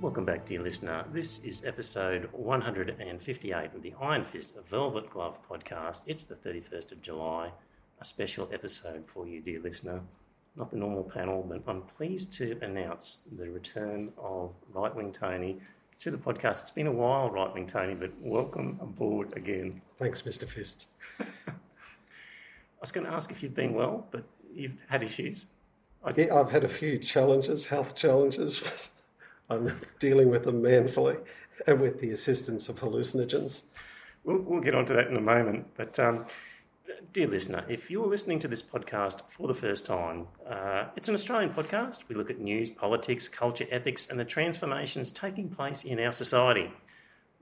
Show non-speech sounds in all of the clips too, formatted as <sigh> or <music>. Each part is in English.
Welcome back, dear listener. This is episode 158 of the Iron Fist Velvet Glove podcast. It's the 31st of July, a special episode for you, dear listener. Not the normal panel, but I'm pleased to announce the return of Right Wing Tony to the podcast. It's been a while, Right Wing Tony, but welcome aboard again. Thanks, Mr. Fist. <laughs> I was going to ask if you've been well, but you've had issues. I... Yeah, I've had a few challenges, health challenges. <laughs> I'm <laughs> dealing with them manfully and with the assistance of hallucinogens. We'll, we'll get onto that in a moment. But, um, dear listener, if you're listening to this podcast for the first time, uh, it's an Australian podcast. We look at news, politics, culture, ethics, and the transformations taking place in our society.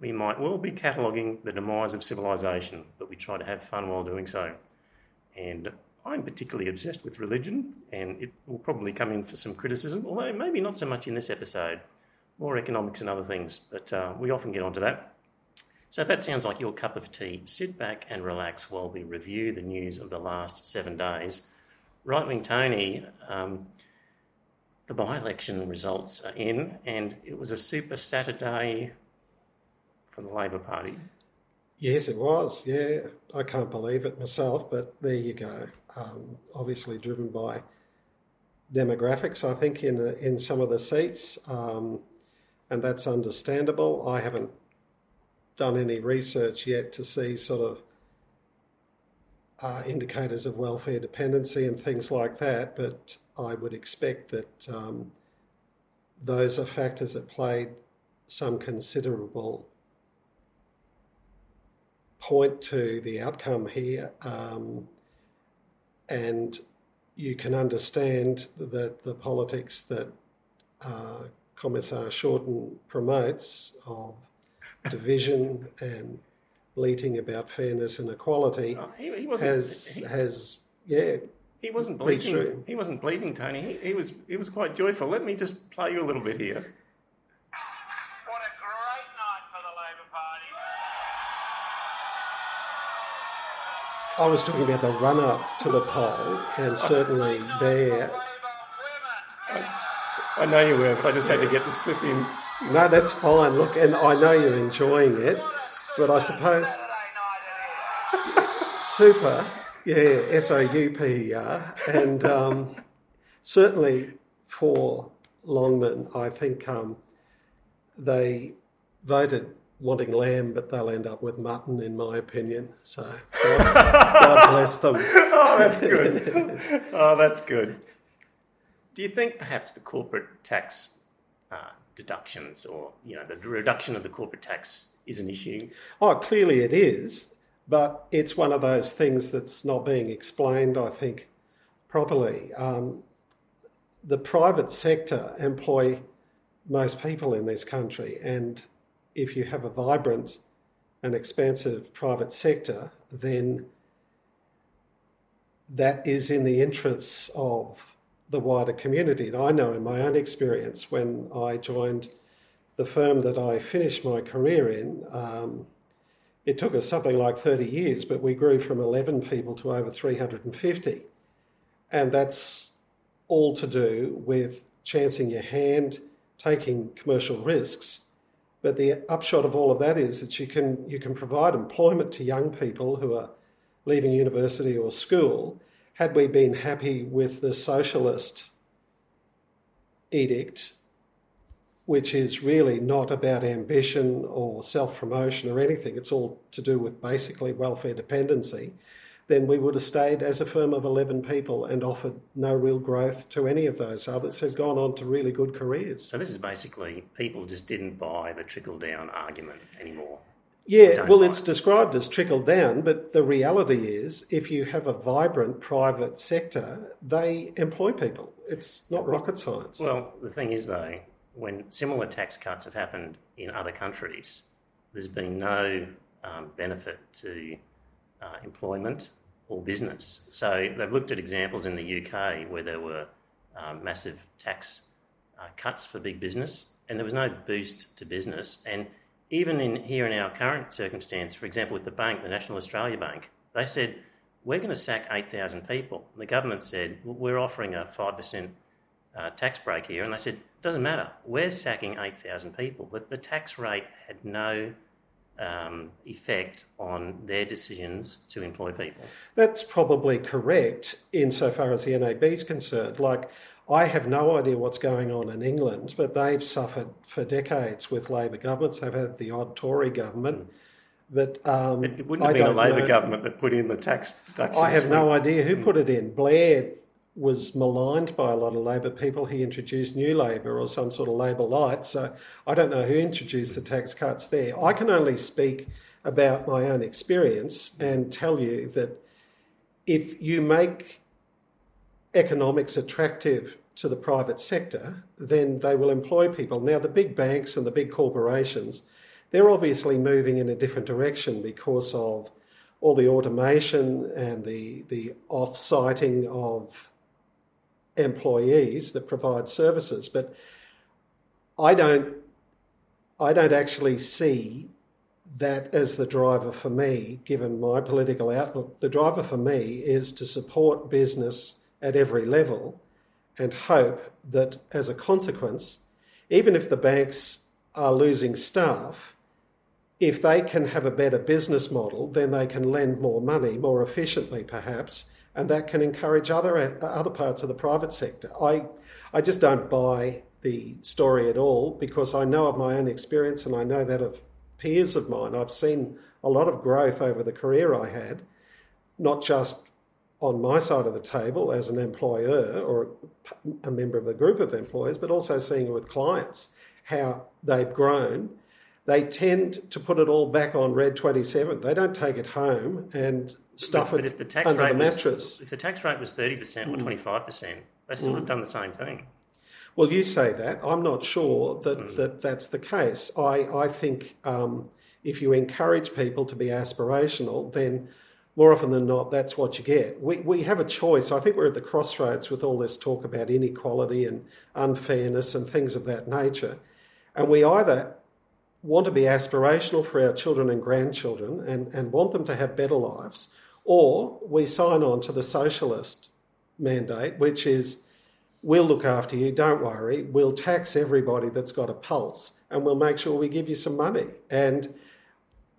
We might well be cataloguing the demise of civilization, but we try to have fun while doing so. And I'm particularly obsessed with religion, and it will probably come in for some criticism, although maybe not so much in this episode more economics and other things, but uh, we often get onto that. So if that sounds like your cup of tea, sit back and relax while we review the news of the last seven days. Right wing Tony, um, the by election results are in, and it was a super Saturday for the Labor Party. Yes, it was. Yeah, I can't believe it myself, but there you go. Um, obviously driven by demographics, I think, in in some of the seats. Um, and that's understandable. I haven't done any research yet to see sort of uh, indicators of welfare dependency and things like that, but I would expect that um, those are factors that played some considerable point to the outcome here. Um, and you can understand that the politics that uh, Commissar Shorten promotes of <laughs> division and bleating about fairness and equality oh, he, he wasn't, has he, has yeah he wasn't bleating he wasn't bleating Tony. He, he was he was quite joyful. Let me just play you a little bit here. What a great night for the Labor Party. I was talking about the run up to the poll and <laughs> certainly there I know you were, but I just had to get this clip in. No, that's fine. Look, and I know you're enjoying it, but I suppose <laughs> super, yeah, S O U P E R, and um, certainly for Longman, I think um, they voted wanting lamb, but they'll end up with mutton, in my opinion. So God, God bless them. <laughs> oh, that's good. oh, that's good. Do you think perhaps the corporate tax uh, deductions or you know the reduction of the corporate tax is an issue? Oh, clearly it is, but it's one of those things that's not being explained. I think properly. Um, the private sector employ most people in this country, and if you have a vibrant and expansive private sector, then that is in the interests of the wider community. And I know in my own experience when I joined the firm that I finished my career in, um, it took us something like 30 years, but we grew from 11 people to over 350. And that's all to do with chancing your hand, taking commercial risks. But the upshot of all of that is that you can, you can provide employment to young people who are leaving university or school had we been happy with the socialist edict, which is really not about ambition or self promotion or anything, it's all to do with basically welfare dependency, then we would have stayed as a firm of 11 people and offered no real growth to any of those others who've gone on to really good careers. So, this is basically people just didn't buy the trickle down argument anymore. Yeah, well, it's described as trickle down, but the reality is if you have a vibrant private sector, they employ people. It's not rocket science. Well, the thing is, though, when similar tax cuts have happened in other countries, there's been no um, benefit to uh, employment or business. So they've looked at examples in the UK where there were um, massive tax uh, cuts for big business, and there was no boost to business. And even in here in our current circumstance, for example, with the bank, the National Australia Bank, they said we're going to sack 8,000 people. And the government said we're offering a five percent uh, tax break here, and they said it doesn't matter. We're sacking 8,000 people, but the tax rate had no um, effect on their decisions to employ people. That's probably correct insofar as the NAB is concerned. Like, I have no idea what's going on in England, but they've suffered for decades with Labor governments. They've had the odd Tory government. But um, it, it wouldn't have I been a Labor know. government that put in the tax deductions. I have no idea who put it in. Blair was maligned by a lot of Labor people. He introduced New Labor or some sort of Labor light. So I don't know who introduced the tax cuts there. I can only speak about my own experience and tell you that if you make economics attractive to the private sector, then they will employ people. Now, the big banks and the big corporations, they're obviously moving in a different direction because of all the automation and the, the off siting of employees that provide services, but I don't I don't actually see that as the driver for me, given my political outlook. The driver for me is to support business at every level and hope that as a consequence, even if the banks are losing staff, if they can have a better business model, then they can lend more money more efficiently, perhaps, and that can encourage other other parts of the private sector. I I just don't buy the story at all because I know of my own experience and I know that of peers of mine. I've seen a lot of growth over the career I had, not just on my side of the table as an employer or a member of a group of employers, but also seeing with clients how they've grown. They tend to put it all back on Red 27. They don't take it home and stuff but, it if the tax under the mattress. Was, if the tax rate was 30% or 25%, mm. they still mm. have done the same thing. Well, you say that. I'm not sure that, mm. that that's the case. I, I think um, if you encourage people to be aspirational, then more often than not, that's what you get. We, we have a choice. I think we're at the crossroads with all this talk about inequality and unfairness and things of that nature. And we either want to be aspirational for our children and grandchildren and, and want them to have better lives, or we sign on to the socialist mandate, which is we'll look after you, don't worry, we'll tax everybody that's got a pulse, and we'll make sure we give you some money. And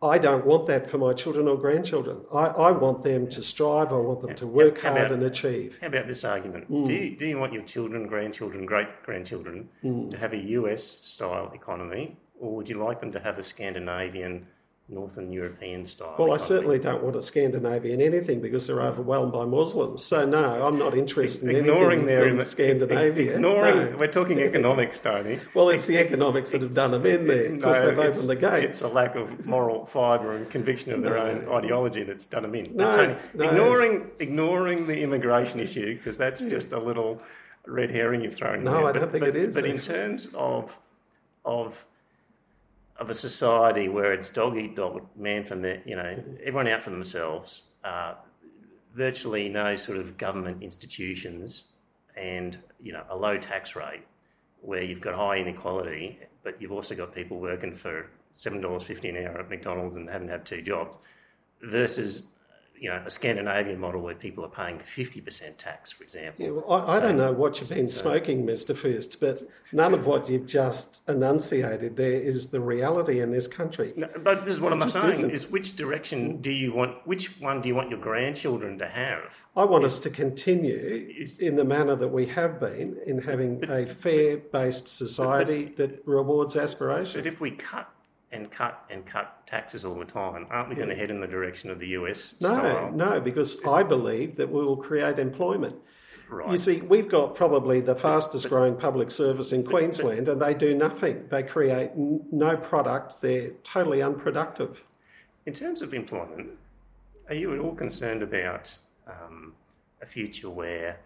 I don't want that for my children or grandchildren. I, I want them to strive, I want them to work hard about, and achieve. How about this argument? Mm. Do, you, do you want your children, grandchildren, great grandchildren mm. to have a US style economy, or would you like them to have a Scandinavian Northern European style. Well, I certainly don't want a Scandinavian anything because they're overwhelmed by Muslims. So no, I'm not interested in ignoring their in Scandinavia. Ignoring, no. we're talking economics, Tony. <laughs> well, it's the economics that have done them in there because no, they've opened the gates. It's a lack of moral fibre and conviction of their no. own ideology that's done them in. No, Tony, no. ignoring ignoring the immigration issue because that's mm. just a little red herring you've thrown. No, in there. I don't but, think but, it is. But actually. in terms of of of a society where it's dog eat dog, man for man, you know, everyone out for themselves, uh, virtually no sort of government institutions, and you know a low tax rate, where you've got high inequality, but you've also got people working for seven dollars fifty an hour at McDonald's and haven't had two jobs, versus you know, a Scandinavian model where people are paying 50% tax, for example. Yeah, well, I, I don't know what you've been so, smoking, Mr. Fist, but none of what you've just enunciated there is the reality in this country. No, but this is what I'm saying, isn't. is which direction mm. do you want, which one do you want your grandchildren to have? I want is, us to continue is, in the manner that we have been in having but, a fair-based society but, but, that rewards aspiration. But if we cut and cut and cut taxes all the time, aren't we yeah. going to head in the direction of the US? No, style? no, because Is I believe that we will create employment. Right. You see, we've got probably the fastest but, growing public service in but, Queensland, but, and they do nothing. They create n- no product. They're totally unproductive. In terms of employment, are you at all concerned about um, a future where,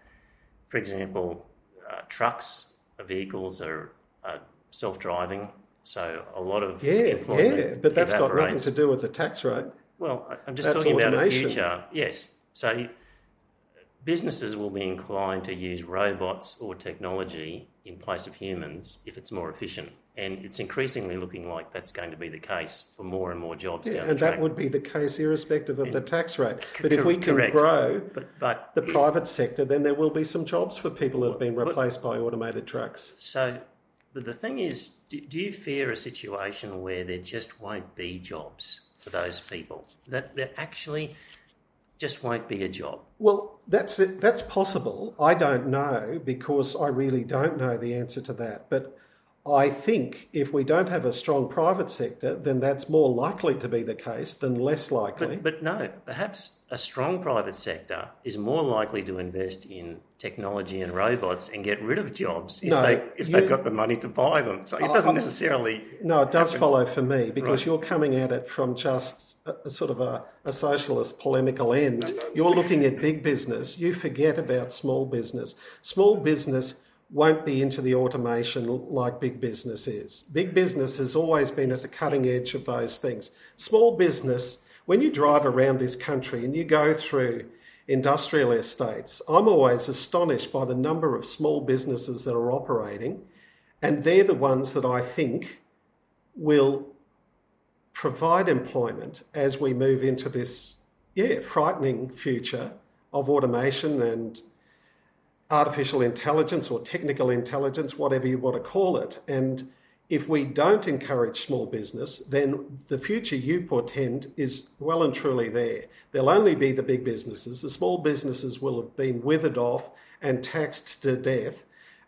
for example, uh, trucks, vehicles are, are self-driving so a lot of yeah, yeah, but that's got nothing to do with the tax rate. Well, I'm just that's talking automation. about a future. Yes, So businesses will be inclined to use robots or technology in place of humans if it's more efficient. And it's increasingly looking like that's going to be the case for more and more jobs Yeah, down and the track. that would be the case irrespective of the tax rate. But if we can correct. grow but, but the if- private sector, then there will be some jobs for people who have been replaced by automated trucks. So, but the thing is, do, do you fear a situation where there just won't be jobs for those people? That there actually just won't be a job. Well, that's it. that's possible. I don't know because I really don't know the answer to that. But I think if we don't have a strong private sector, then that's more likely to be the case than less likely. But, but no, perhaps a strong private sector is more likely to invest in technology and robots and get rid of jobs if, No, they, if you- they've got the money to buy them. So it doesn't necessarily. No, it does follow for me because Right. you're coming at it from just a, a sort of a, a socialist polemical end. You're looking at big business. You forget about small business. Small business won't be into the automation like big business is. Big business has always been at the cutting edge of those things. Small business, when you drive around this country and you go through industrial estates, I'm always astonished by the number of small businesses that are operating, and they're the ones that I think will provide employment as we move into this yeah frightening future of automation and artificial intelligence or technical intelligence whatever you want to call it. And if we don't encourage small business then the future you portend is well and truly there. There'll only be the big businesses. The small businesses will have been withered off and taxed to death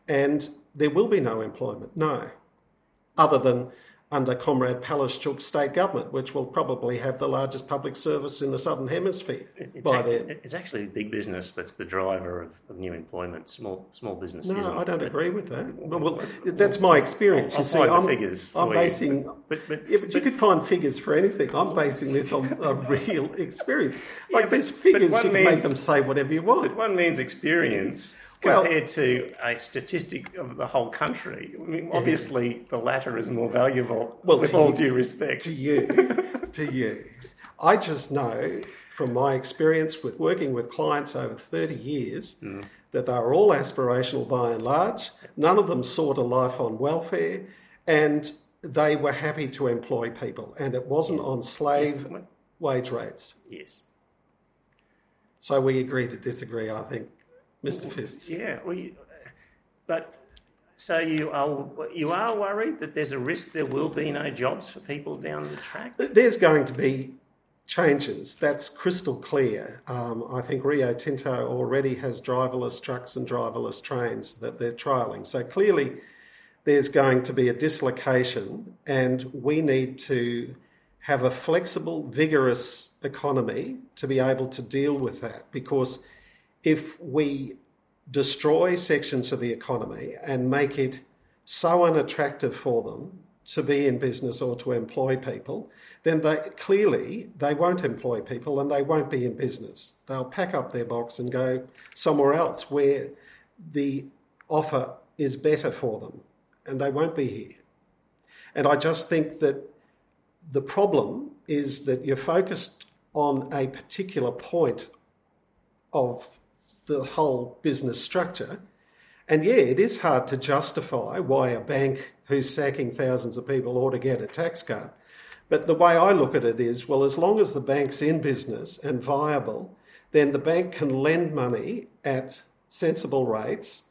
and there will be no employment no other than under Comrade Palaszczuk's state government, which will probably have the largest public service in the Southern Hemisphere It's, by ac- then. it's actually big business that's the driver of, of new employment. Small small business No. I don't But- agree with that. Well, well, that's my experience. I'll you see, find I'm, figures I'm for you. basing. But, but, yeah, but you could find figures for anything. I'm basing this on a <laughs> real experience. Like but- these figures, you can make them say whatever you want. one means experience Well- compared to a statistic of the whole country. I mean, obviously, the latter is more valuable. Well, with all you- due respect. to you, to you. I just know from my experience with working with clients over 30 years hmm. that they are all aspirational by and large. None of them sought a life on welfare and they were happy to employ people and it wasn't on slave Yes. wage rates. yes. So we agree to disagree, I think, Mr. Fist. Yeah. Well, you, but so you are you are worried that there's a risk there will be no jobs for people down the track. There's going to be changes. That's crystal clear. Um, I think Rio Tinto already has driverless trucks and driverless trains that they're trialling. So clearly, there's going to be a dislocation, and we need to have a flexible, vigorous economy to be able to deal with that. Because if we destroy sections of the economy and make it so unattractive for them to be in business or to employ people, then they clearly they won't employ people and they won't be in business. They'll pack up their box and go somewhere else where the offer is better for them and they won't be here. And I just think that the problem is that you're focused on a particular point of the whole business structure. And yeah, it is hard to justify why a bank who's sacking thousands of people ought to get a tax cut. But the way I look at it is well, as long as the bank's in business and viable, then the bank can lend money at sensible rates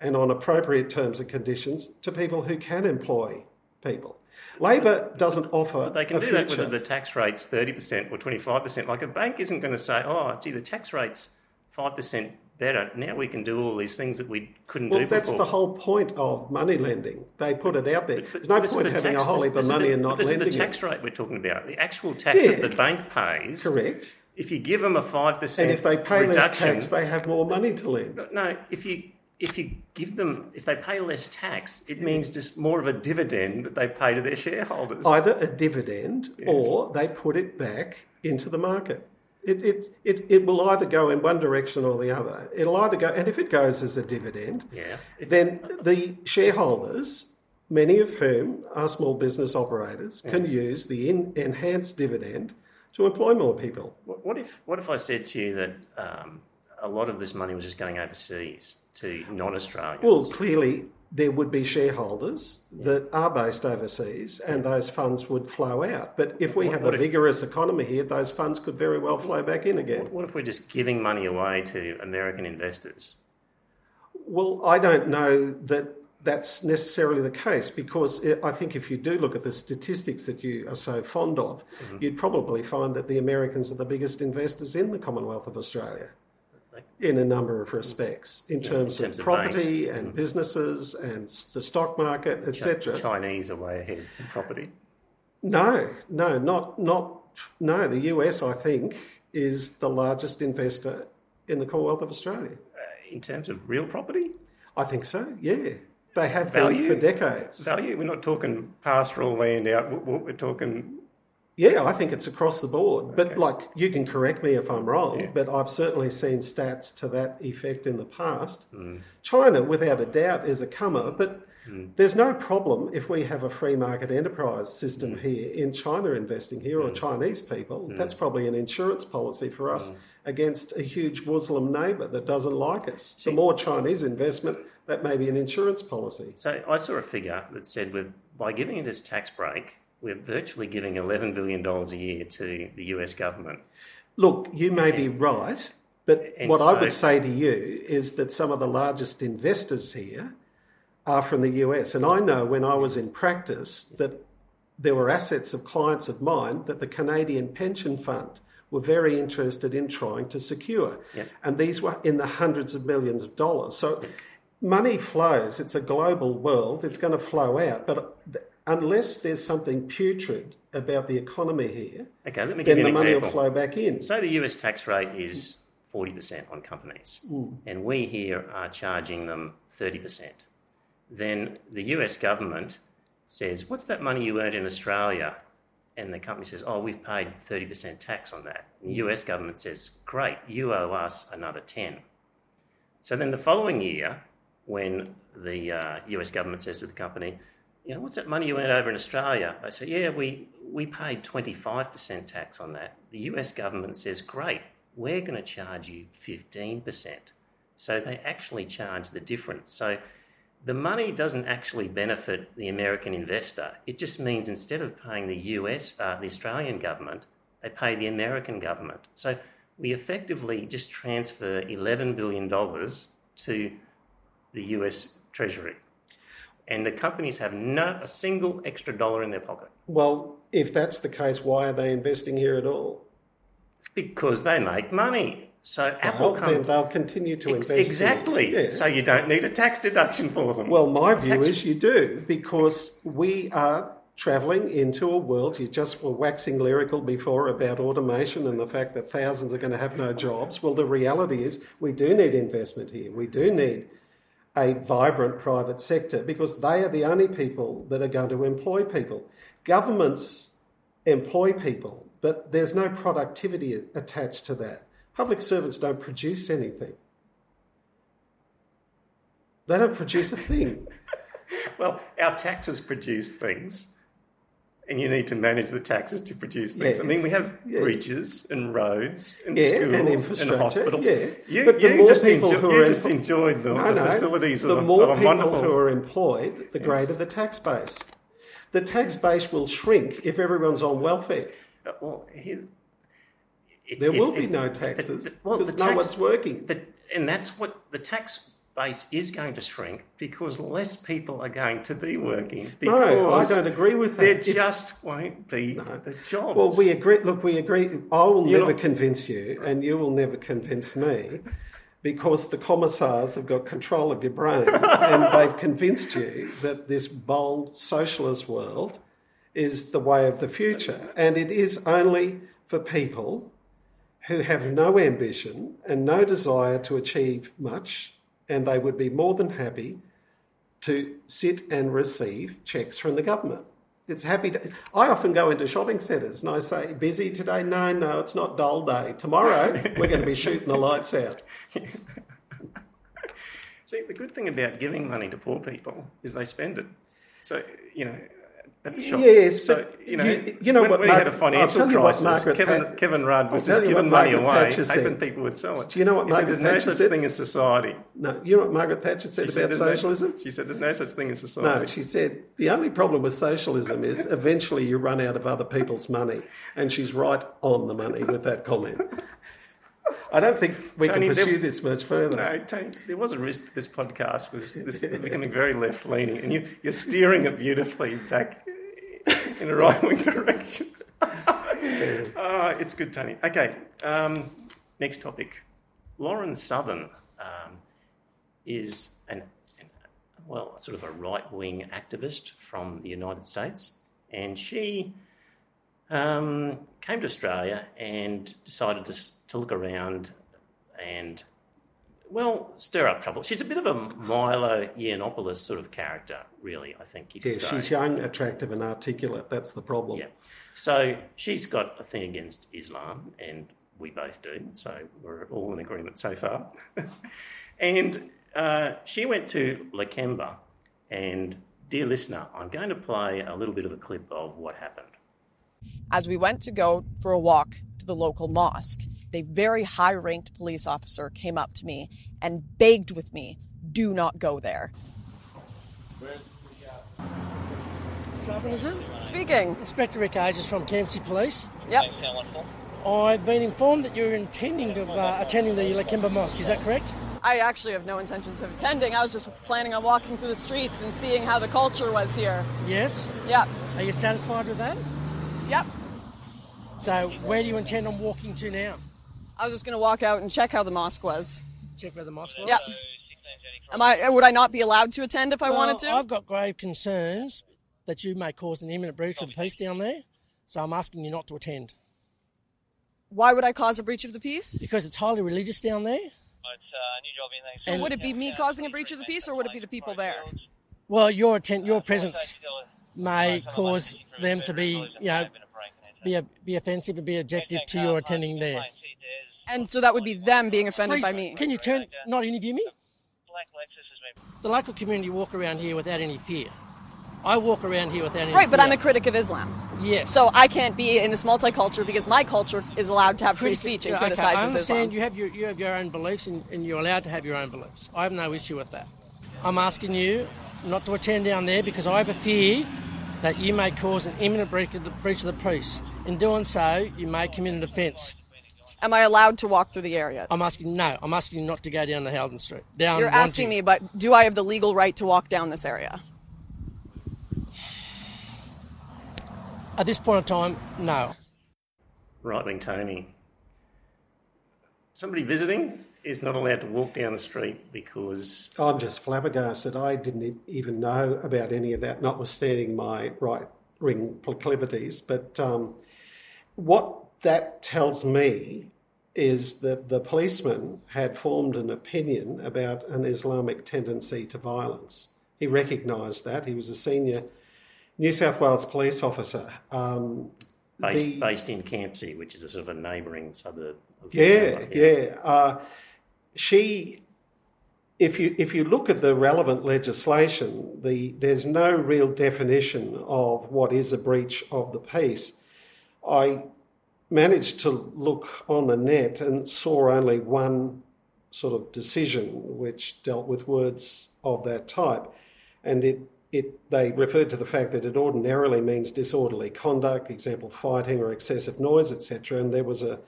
and on appropriate terms and conditions to people who can employ people. Labor doesn't offer They can do that future. with the tax rates thirty percent or twenty five percent. Like a bank isn't going to say, "Oh, gee, the tax rate's five percent better. Now we can do all these things that we couldn't Well, do before. Well, that's the whole point of money lending. They put it out there. But- but There's no point the having tax- a whole this- heap this of money the- and not this lending is the tax rate we're talking about. The actual tax Yeah. that the bank pays. Correct. If you give them a five percent And if they pay less tax, they have more money to lend. no, if you if you give them if they pay less tax, it means just more of a dividend that they pay to their shareholders. Either a dividend or they put it back into the market. It, it, it, it will either go in one direction or the other. It'll either go, and if it goes as a dividend, yeah. Then the shareholders, many of whom are small business operators, can use the in, enhanced dividend to employ more people. What if what if I said to you that um, a lot of this money was just going overseas to non-Australians? Well, clearly there would be shareholders that are based overseas and those funds would flow out. But if we What- have what a if- vigorous economy here, those funds could very well flow back in again. What- if we're just giving money away to American investors? Well, I don't know that that's necessarily the case because I think if you do look at the statistics that you are so fond of, Mm-hmm. you'd probably find that the Americans are the biggest investors in the Commonwealth of Australia in a number of respects, in terms, terms of of property banks. And businesses and the stock market, etc. Chinese are way ahead in property. No, no, not not no. The US, I think, is the largest investor in the Commonwealth of Australia. Uh, in terms of real property I think so. Yeah, they have Value? been for decades. value, we're not talking pastoral land out. We're talking Yeah, I think it's across the board. But like, you can correct me if I'm wrong, Yeah. but I've certainly seen stats to that effect in the past. Mm. China, without a doubt, is a comer, but Mm. there's no problem if we have a free market enterprise Mm. system here in China investing here or Chinese people. That's probably an insurance policy for us Mm. against a huge Muslim neighbour that doesn't like us. The more Chinese investment, that may be an insurance policy. So I saw a figure that said we're, by giving you this tax break, we're virtually giving $11 billion a year to the US government. Look, you may be right, but And what I would say to you is that some of the largest investors here are from the US. And I know when I was in practice that there were assets of clients of mine that the Canadian Pension Fund were very interested in trying to secure. Yep. And these were in the hundreds of millions of dollars. So money flows, it's a global world, it's going to flow out. But unless there's something putrid about the economy here, Okay, let me give then you the an money will example. flow back in. So the US tax rate is 40% on companies, and we here are charging them 30%. Then the US government says, What's that money you earned in Australia? And the company says, Oh, we've paid 30% tax on that. And the US government says, Great, you owe us another 10. So then the following year, when the uh, US government says to the company, you know, what's that money you earned over in Australia? They say, yeah, we, we paid 25% tax on that. The US government says, great, we're going to charge you 15%. So they actually charge the difference. So the money doesn't actually benefit the American investor. It just means instead of paying the US, uh, the Australian government, they pay the American government. So we effectively just transfer $11 billion to the US Treasury. And the companies have not a single extra dollar in their pocket Well, if that's the case, why are they investing here at all? because they make money. So Apple Well, then they'll continue to Ex- invest. exactly. Yeah. So you don't need a tax deduction for them. well, my view Tax- is you do because we are travelling into a world. You just were waxing lyrical before about automation and the fact that thousands are going to have no jobs. Well, the reality is we do need investment here. We do need a vibrant private sector because they are the only people that are going to employ people. Governments employ people, but there's no productivity attached to that. Public servants don't produce anything. They don't produce a thing. <laughs> Well, our taxes produce things, and you need to manage the taxes to produce things. Yeah. I mean, we have Yeah. bridges and roads and Yeah, schools and infrastructure, hospitals. yeah. You, But the you more just, people enjo- who are just empl- enjoyed the, No, the no. facilities the of, more of people wonderful. who are employed, the greater the tax base. The tax base will shrink if everyone's on welfare. Uh, well, here, it- There it- will be it- no taxes the- well, because no tax- one's working. The, and that's what the tax base is going to shrink because less people are going to be working. No, I don't agree with There that. If- just won't be the jobs. Well, we agree. Look, we agree. I will You're never not- convince you, and you will never convince me, because the commissars have got control of your brain, and they've convinced you that this bold socialist world is the way of the future, and it is only for people who have no ambition and no desire to achieve much, and they would be more than happy to sit and receive checks from the government. It's happy to. I often go into shopping centres and I say, busy today? No, no, it's not dull day. Tomorrow, we're going to be <laughs> shooting the lights out. See, the good thing about giving money to poor people is they spend it. So, you know, at the shops. Yes, so, but you know, you- you know when, what when we had a Mar- financial crisis, Margaret Kevin, Kevin Rudd was just giving money away, Thatcher said. hoping people would sell it. Do you know what he said? Margaret There's no such said? thing as society. No, you know what Margaret Thatcher said She said about no- socialism? she said there's no such thing as society. No, she said the only problem with socialism is eventually you run out of other people's money, and she's right on the money with that comment. I don't think we Tony, can there- pursue this much further. No, Tony, there was a risk that this podcast was this becoming very left leaning, and you, you're steering it beautifully back in a right wing direction. <laughs> Ah, it's good, Tony. Okay, um, next topic. Lauren Southern um, is an, an well, sort of a right wing activist from the United States, and she um, came to Australia and decided to, to look around and, well, stir up trouble. She's a bit of a Milo Yiannopoulos sort of character, really, I think you could Yeah, say. she's young, attractive, and articulate. That's the problem. Yeah. So she's got a thing against Islam, and we both do. So we're all in agreement so far. <laughs> and uh, she went to Lakemba, and dear listener, I'm going to play a little bit of a clip of what happened. as we went to go for a walk to the local mosque, a very high ranked police officer came up to me and begged with me, do not go there. Southern, is it? Speaking. Inspector Rick Ages from Campsie Police. Yep. I've been informed that you're intending to uh, attending the Lakemba Mosque. Is that correct? I actually have no intentions of attending. I was just planning on walking through the streets and seeing how the culture was here. Yes. Yep. Are you satisfied with that? Yep. So, where do you intend on walking to now? I was just going to walk out and check how the mosque was. Check where the mosque was. Yep. Am I? Would I not be allowed to attend if I Well, wanted to? I've got grave concerns that you may cause an imminent breach of the peace down there. So I'm asking you not to attend Why would I cause a breach of the peace? because it's highly religious down there. So And- would it be me causing a breach of the peace, or would it be the people there? Well, your atten- your presence may cause them to be, you know, be, be offensive and be objective to your attending there. And so that would be them being offended Please, by me. Can you turn, not interview me? The local community walk around here without any fear. I walk around here without any Right, but. I'm a critic of Islam. Yes. So I can't be in this multicultural because my culture is allowed to have free speech and okay, criticizes I understand Islam. you have your you have your own beliefs and, and you're allowed to have your own beliefs. I have no issue with that. I'm asking you not to attend down there because I have a fear that you may cause an imminent breach of the, breach of the peace. In doing so, you may commit an offence. Am I allowed to walk through the area? I'm asking no. I'm asking you not to go down the Haldon Street. Down. You're asking me, but do I have the legal right to walk down this area? At this point in time, no. Right wing Tony. Somebody visiting is not allowed to walk down the street because I'm just flabbergasted. I didn't even know about any of that, notwithstanding my right wing proclivities. But um, what that tells me is that the policeman had formed an opinion about an Islamic tendency to violence. He recognised that. He was a senior New South Wales police officer. Um, based, The- based in Campsie, which is a sort of a neighbouring suburb. Of Yeah, Canberra, yeah. Uh, she, if you if you look at the relevant legislation, the there's no real definition of what is a breach of the peace. I managed to look on the net and saw only one sort of decision which dealt with words of that type, and it. It, they referred to the fact that it ordinarily means disorderly conduct, example fighting or excessive noise, etc. And there was a,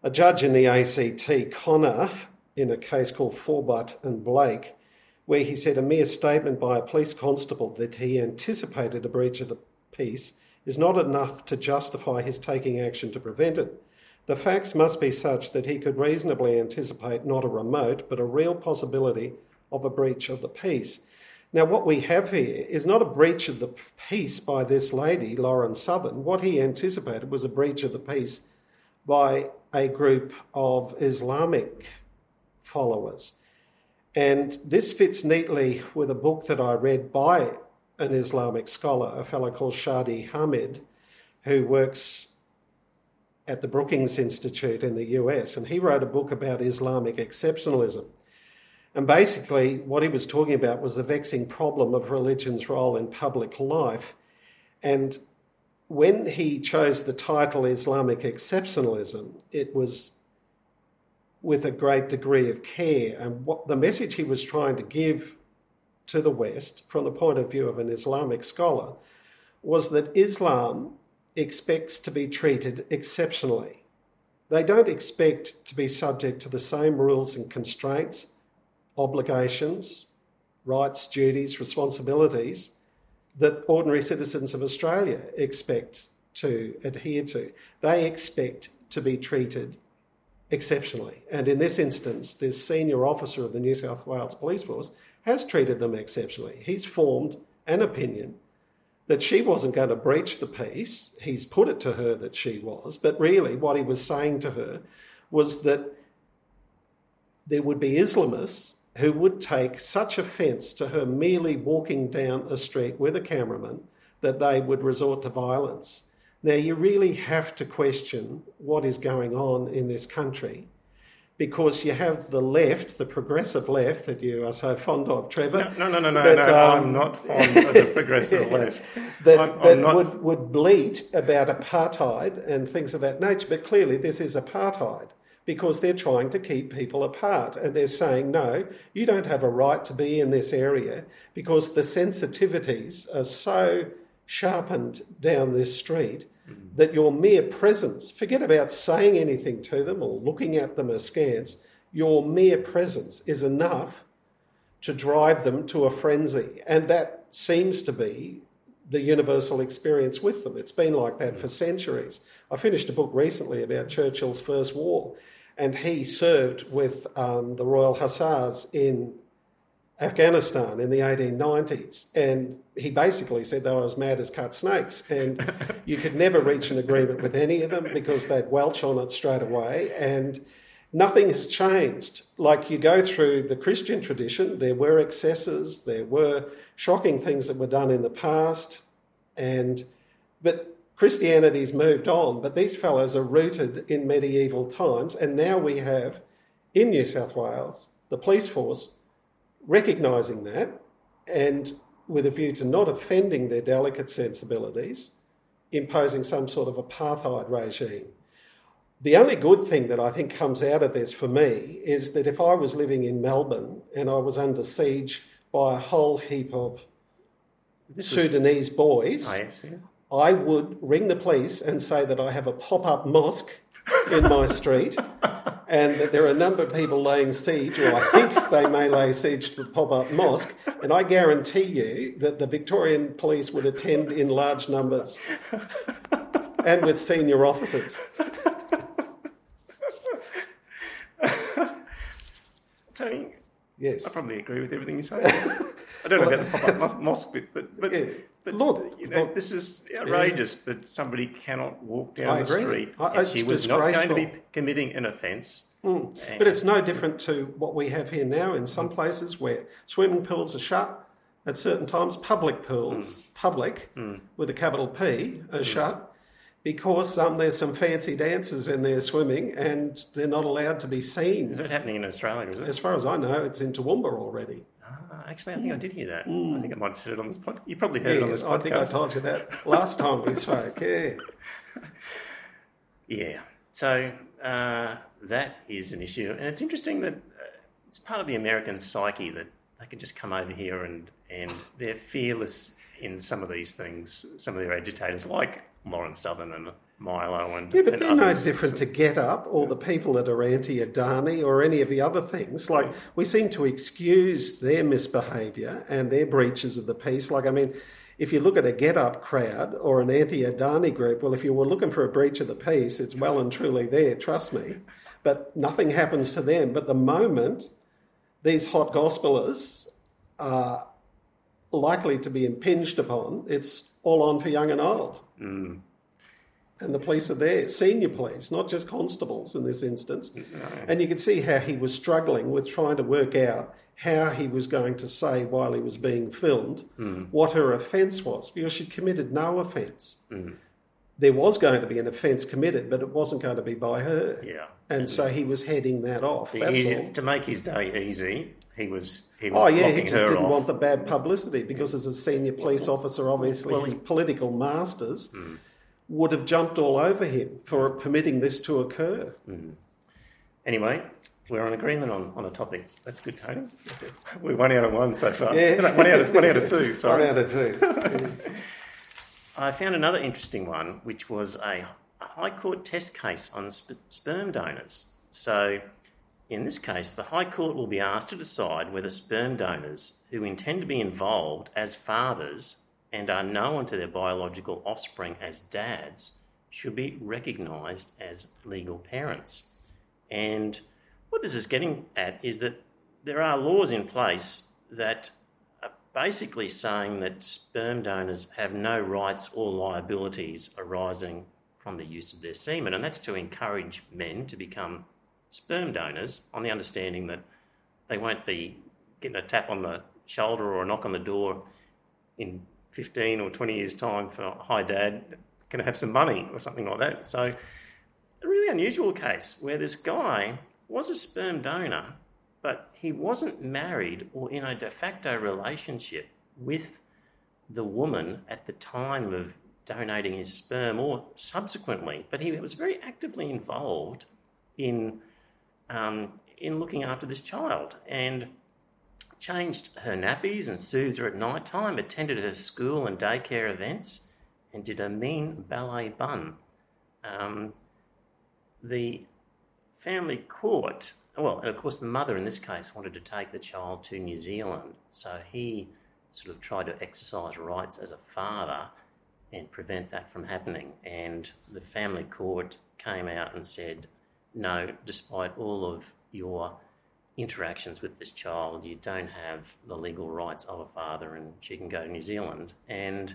a judge in the ACT, Connor, in a case called Forbutt and Blake, where he said a mere statement by a police constable that he anticipated a breach of the peace is not enough to justify his taking action to prevent it. The facts must be such that he could reasonably anticipate not a remote, but a real possibility of a breach of the peace. Now, what we have here is not a breach of the peace by this lady, Lauren Southern. What he anticipated was a breach of the peace by a group of Islamic followers. And this fits neatly with a book that I read by an Islamic scholar, a fellow called Shadi Hamid, who works at the Brookings Institute in the US. And he wrote a book about Islamic exceptionalism. And basically, what he was talking about was the vexing problem of religion's role in public life. And when he chose the title Islamic Exceptionalism, it was with a great degree of care. And what the message he was trying to give to the West, from the point of view of an Islamic scholar, was that Islam expects to be treated exceptionally. They don't expect to be subject to the same rules and constraints, obligations, rights, duties, responsibilities that ordinary citizens of Australia expect to adhere to. They expect to be treated exceptionally. And in this instance, this senior officer of the New South Wales Police Force has treated them exceptionally. He's formed an opinion that she wasn't going to breach the peace. He's put it to her that she was, but really what he was saying to her was that there would be Islamists who would take such offence to her merely walking down a street with a cameraman that they would resort to violence. Now, you really have to question what is going on in this country because you have the left, the progressive left that you are so fond of, Trevor. No, no, no, no, that, no. um, I'm not <laughs> fond of the progressive left. that, I'm- I'm not- would, would bleat about apartheid and things of that nature. But clearly, this is apartheid because they're trying to keep people apart. And they're saying, no, you don't have a right to be in this area because the sensitivities are so sharpened down this street that your mere presence, forget about saying anything to them or looking at them askance, your mere presence is enough to drive them to a frenzy. And that seems to be the universal experience with them. It's been like that for centuries. I finished a book recently about Churchill's First War, and he served with um, the Royal Hussars in Afghanistan in the 1890s. And he basically said they were as mad as cut snakes. And <laughs> you could never reach an agreement with any of them because they'd welch on it straight away. And nothing has changed. Like you go through the Christian tradition, there were excesses, there were shocking things that were done in the past. And but Christianity's moved on, but these fellows are rooted in medieval times, and now we have in New South Wales the police force recognising that and with a view to not offending their delicate sensibilities, imposing some sort of apartheid regime. The only good thing that I think comes out of this for me is that if I was living in Melbourne and I was under siege by a whole heap of This was- Sudanese boys, Oh, yes, yeah. I would ring the police and say that I have a pop up mosque in my street and that there are a number of people laying siege, or I think they may lay siege to the pop up mosque. And I guarantee you that the Victorian police would attend in large numbers and with senior officers. Tony, Yes. I probably agree with everything you say. <laughs> I don't know about the pop-up mosque bit, but but, Yeah. but Look, you know, look, this is outrageous that somebody cannot walk down I the agree. street. I- and she was not going to be committing an offence. Hmm. But it's no different to what we have here now in some places where swimming pools are shut at certain times, public pools, hmm. public hmm. with a capital P, are shut because um, there's some fancy dancers in there swimming and they're not allowed to be seen. Is that happening in Australia? Is it? As far as I know, it's in Toowoomba already. Ah, actually, I think I did hear that. I think I might have heard it on this podcast. You probably heard it on Yes, this I think I told you that last time we spoke. Yeah. <laughs> Yeah. So uh, that is an issue, and it's interesting that uh, it's part of the American psyche that they can just come over here and and they're fearless in some of these things. Some of their agitators, like Lauren Southern and Milo, and Yeah, but and they're no different to Get Up or the people that are anti Adani or any of the other things. Like, we seem to excuse their misbehaviour and their breaches of the peace. Like, I mean, if you look at a Get Up crowd or an anti Adani group, well, if you were looking for a breach of the peace, it's well and truly there, trust me. But nothing happens to them. But the moment these hot gospelers are likely to be impinged upon, it's all on for young and old. Mm. And the police are there, senior police, not just constables in this instance. And you could see how he was struggling with trying to work out how he was going to say while he was being filmed mm. what her offence was, because she committed no offence. Mm. there was going to be an offence committed, but it wasn't going to be by her. Yeah. And so he was heading that off. That's easy- all. to make his day easy, he was he was Oh yeah, he just didn't off. want the bad publicity because as a senior police officer, obviously Well, his he- political masters mm. Would have jumped all over him for permitting this to occur. Mm-hmm. Anyway, we're on agreement on, on a topic. That's good, Tony. We're one out of one so far. Yeah. <laughs> one out of one out of two. Sorry. One out of two. <laughs> I found another interesting one, which was a, a High Court test case on sp- sperm donors. So, in this case, the High Court will be asked to decide whether sperm donors who intend to be involved as fathers and are known to their biological offspring as dads should be recognised as legal parents. And what this is getting at is that there are laws in place that are basically saying that sperm donors have no rights or liabilities arising from the use of their semen, and that's to encourage men to become sperm donors on the understanding that they won't be getting a tap on the shoulder or a knock on the door in 15 or 20 years' time for, hi, dad, can I have some money or something like that. So, a really unusual case where this guy was a sperm donor, but he wasn't married or in a de facto relationship with the woman at the time of donating his sperm or subsequently, but he was very actively involved in um, in looking after this child and changed her nappies and soothed her at night time, attended her school and daycare events, and did a mean ballet bun. Um, the family court, well, and of course, the mother in this case wanted to take the child to New Zealand, so he sort of tried to exercise rights as a father and prevent that from happening. And the family court came out and said, no, despite all of your interactions with this child, you don't have the legal rights of a father, and she can go to New Zealand. And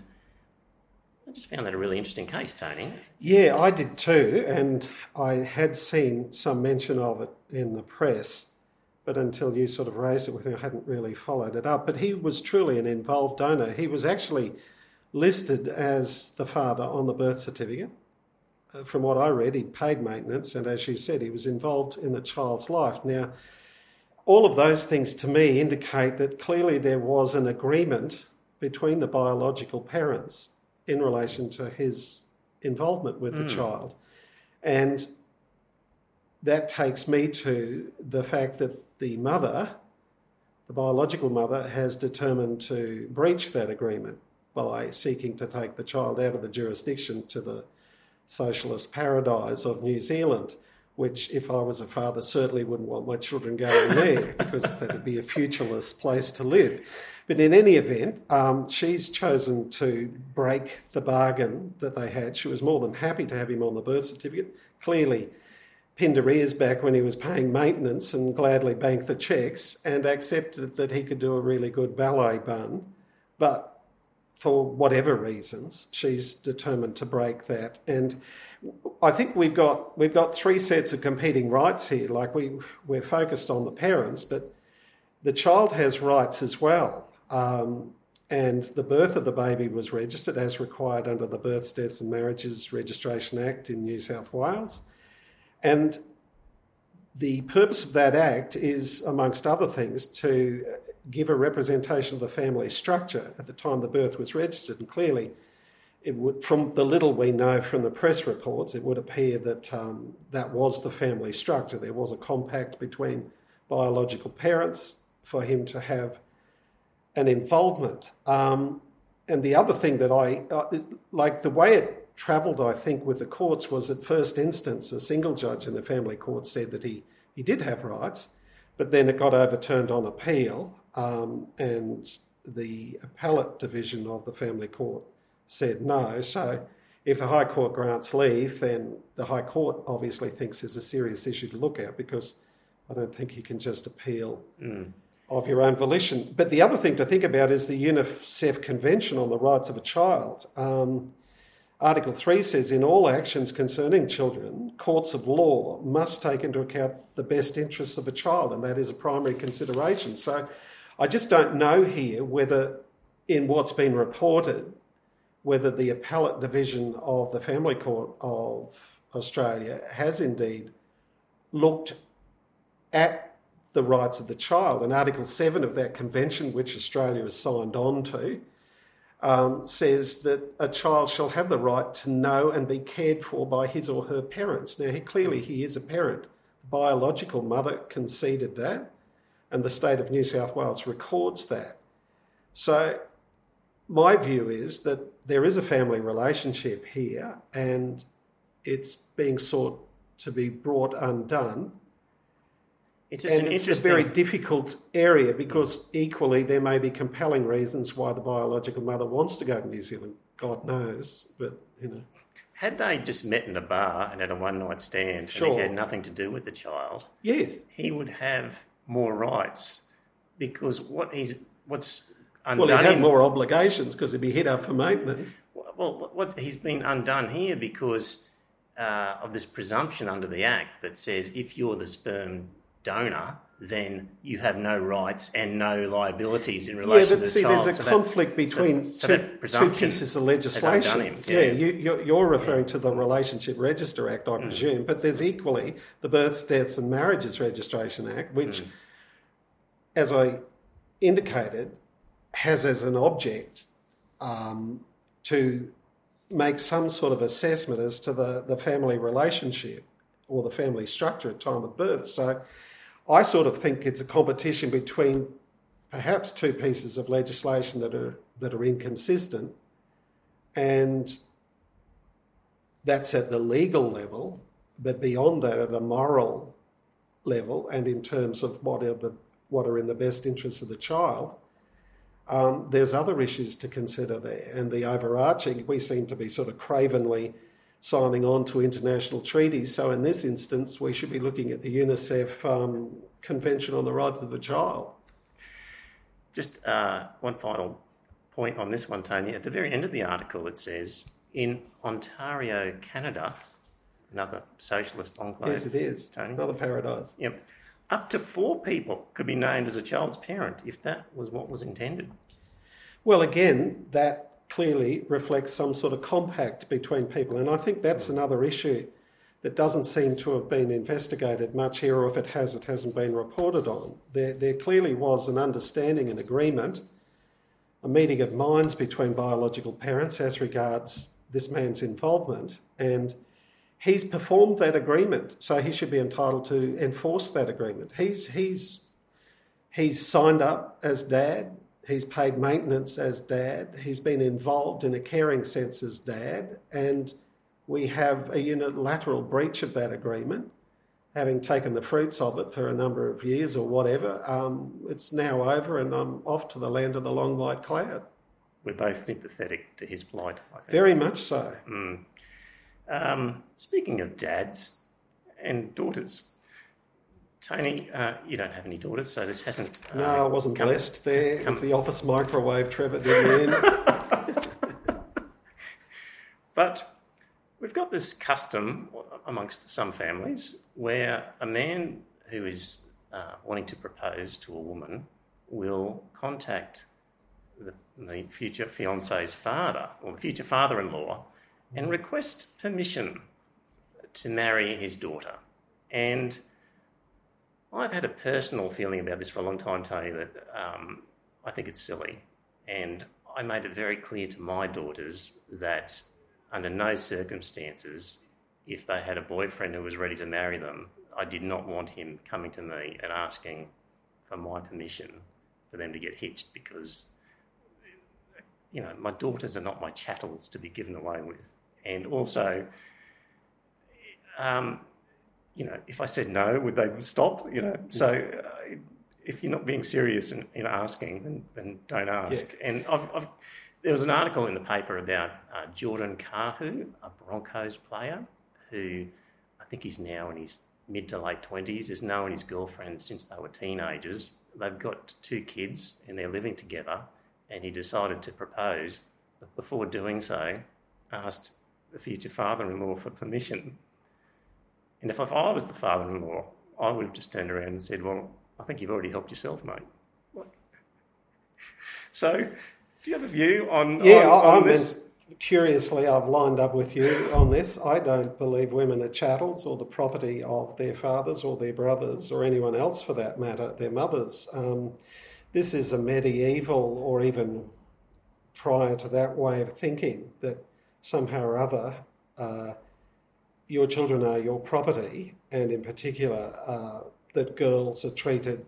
I just found that a really interesting case, Tony. Yeah, I did too, and I had seen some mention of it in the press, but until you sort of raised it with me, I hadn't really followed it up. But he was truly an involved donor. He was actually listed as the father on the birth certificate. Uh, From what I read, he'd paid maintenance, and as you said, he was involved in the child's life. Now, all of those things to me indicate that clearly there was an agreement between the biological parents in relation to his involvement with the hmm. child. And that takes me to the fact that the mother, the biological mother, has determined to breach that agreement by seeking to take the child out of the jurisdiction to the socialist paradise of New Zealand, which, if I was a father, certainly wouldn't want my children going there <laughs> because that'd be a futureless place to live. But in any event, um, she's chosen to break the bargain that they had. She was more than happy to have him on the birth certificate. Clearly, pinned her ears back when he was paying maintenance and gladly banked the checks and accepted that he could do a really good ballet bun. But for whatever reasons, she's determined to break that. And I think we've got we've got three sets of competing rights here. Like we we're focused on the parents, but the child has rights as well. Um, and the birth of the baby was registered as required under the Births, Deaths and Marriages Registration Act in New South Wales. And the purpose of that act is, amongst other things, to give a representation of the family structure at the time the birth was registered. And clearly, it would, from the little we know from the press reports, it would appear that um, that was the family structure. There was a compact between biological parents for him to have an involvement. Um, and the other thing that I uh, like the way it travelled, I think, with the courts was at first instance, a single judge in the family court said that he, he did have rights, but then it got overturned on appeal, um, and the appellate division of the family court said no. So if the High Court grants leave, then the High Court obviously thinks there's a serious issue to look at because I don't think you can just appeal of your own volition. But the other thing to think about is the UNICEF Convention on the Rights of a Child. Um, Article 3 says in all actions concerning children, courts of law must take into account the best interests of a child, and that is a primary consideration. So I just don't know here whether, in what's been reported, whether the appellate division of the Family Court of Australia has indeed looked at the rights of the child. And Article 7 of that convention, which Australia has signed on to, um, says that a child shall have the right to know and be cared for by his or her parents. Now, he, clearly, he is a parent. The biological mother conceded that, and the state of New South Wales records that. So, my view is that there is a family relationship here, and it's being sought to be brought undone. It's just And an it's a very difficult area because equally there may be compelling reasons why the biological mother wants to go to New Zealand. God knows, but you know, Had they just met in a bar and had a one night stand and Sure. he had nothing to do with the child, yeah, he would have more rights because what he's what's undone. well, he had have more obligations because he'd be hit up for maintenance. Well, what he's been undone here because uh, of this presumption under the Act that says if you're the sperm donor, then you have no rights and no liabilities in Yeah, relation to but the see, child. there's a So that- conflict between so two, that two pieces of legislation. him, yeah, yeah. you, you're, you're referring to the Relationship Register Act, I presume, but there's equally the Births, Deaths and Marriages Registration Act, which, as I indicated, has as an object um, to make some sort of assessment as to the, the family relationship or the family structure at time of birth. So I sort of think it's a competition between perhaps two pieces of legislation that are that are inconsistent, and that's at the legal level. But beyond that, at a moral level, and in terms of what are the what are in the best interests of the child, um, there's other issues to consider there. And the overarching, we seem to be sort of cravenly signing on to international treaties. So in this instance, we should be looking at the UNICEF um, Convention on the Rights of the Child. Just uh, one final point on this one, Tony. At the very end of the article, it says in Ontario, Canada, another socialist enclave. Yes, it is. Tony. Another paradise. Yep. Up to four people could be named as a child's parent if that was what was intended. Well, again, that clearly reflects some sort of compact between people. And I think that's mm. another issue that doesn't seem to have been investigated much here, or if it has, it hasn't been reported on. There, there clearly was an understanding and agreement, a meeting of minds between biological parents as regards this man's involvement. And he's performed that agreement, so he should be entitled to enforce that agreement. He's, he's, he's signed up as dad, he's paid maintenance as dad, he's been involved in a caring sense as dad, and we have a unilateral breach of that agreement. Having taken the fruits of it for a number of years or whatever, um, it's now over and I'm off to the land of the long white cloud. We're both sympathetic to his plight, I think. Very much so. Um, speaking of dads and daughters, Tony, uh, you don't have any daughters, so this hasn't. Uh, No, I wasn't come- blessed there. Come- the office microwave Trevor did. <laughs> But we've got this custom amongst some families where a man who is uh, wanting to propose to a woman will contact the, the future fiance's father or the future father in law and request permission to marry his daughter. And I've had a personal feeling about this for a long time, Tony, that um, I think it's silly. And I made it very clear to my daughters that under no circumstances, if they had a boyfriend who was ready to marry them, I did not want him coming to me and asking for my permission for them to get hitched because, you know, my daughters are not my chattels to be given away with. And also, um, you know, if I said no, would they stop? You know, so uh, if you're not being serious in, in asking, then, then don't ask. And I've, I've, there was an article in the paper about uh, Jordan Kahu, a Broncos player, who I think he's now in his mid to late 20s, has known his girlfriend since they were teenagers. They've got two kids and they're living together, and he decided to propose, but before doing so, asked the future father in law for permission. And if I was the father in law, I would have just turned around and said, Well, I think you've already helped yourself, mate. What? <laughs> So, do you have a view on, Yeah, on, on I'm, this? curiously, I've lined up with you on this. I don't believe women are chattels or the property of their fathers or their brothers or anyone else for that matter, their mothers. Um, this is a medieval or even prior to that way of thinking that somehow or other uh, your children are your property, and in particular, uh, that girls are treated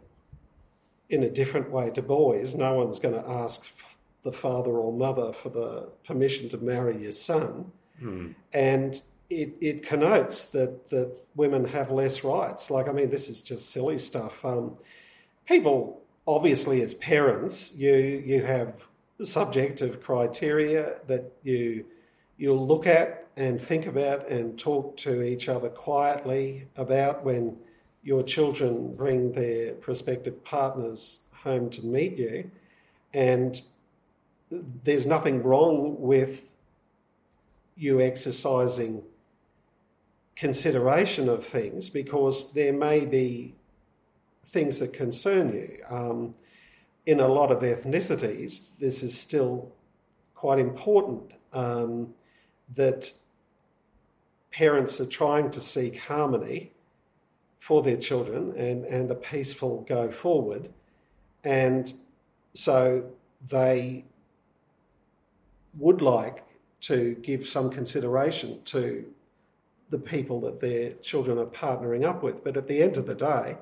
in a different way to boys. No one's going to ask the father or mother for the permission to marry your son. Mm. And it, it connotes that, that women have less rights. Like, I mean, this is just silly stuff. Um, people, obviously, as parents, you, you have subjective criteria that you, you'll look at and think about and talk to each other quietly about when your children bring their prospective partners home to meet you. And there's nothing wrong with you exercising consideration of things because there may be things that concern you. Um, in a lot of ethnicities, this is still quite important um, that parents are trying to seek harmony for their children and, and a peaceful go forward. And so they would like to give some consideration to the people that their children are partnering up with. But at the end of the day,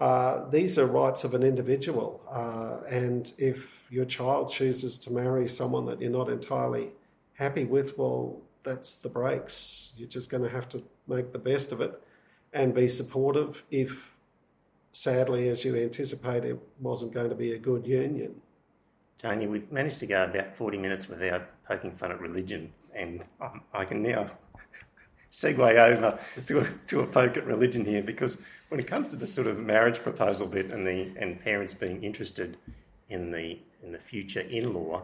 uh, these are rights of an individual. Uh, and if your child chooses to marry someone that you're not entirely happy with, well, that's the breaks. You're just going to have to make the best of it and be supportive if, sadly, as you anticipate, it wasn't going to be a good union. Tony, we've managed to go about 40 minutes without poking fun at religion, and I can now <laughs> segue over to a, to a poke at religion here because when it comes to the sort of marriage proposal bit and the and parents being interested in the in the future in-law,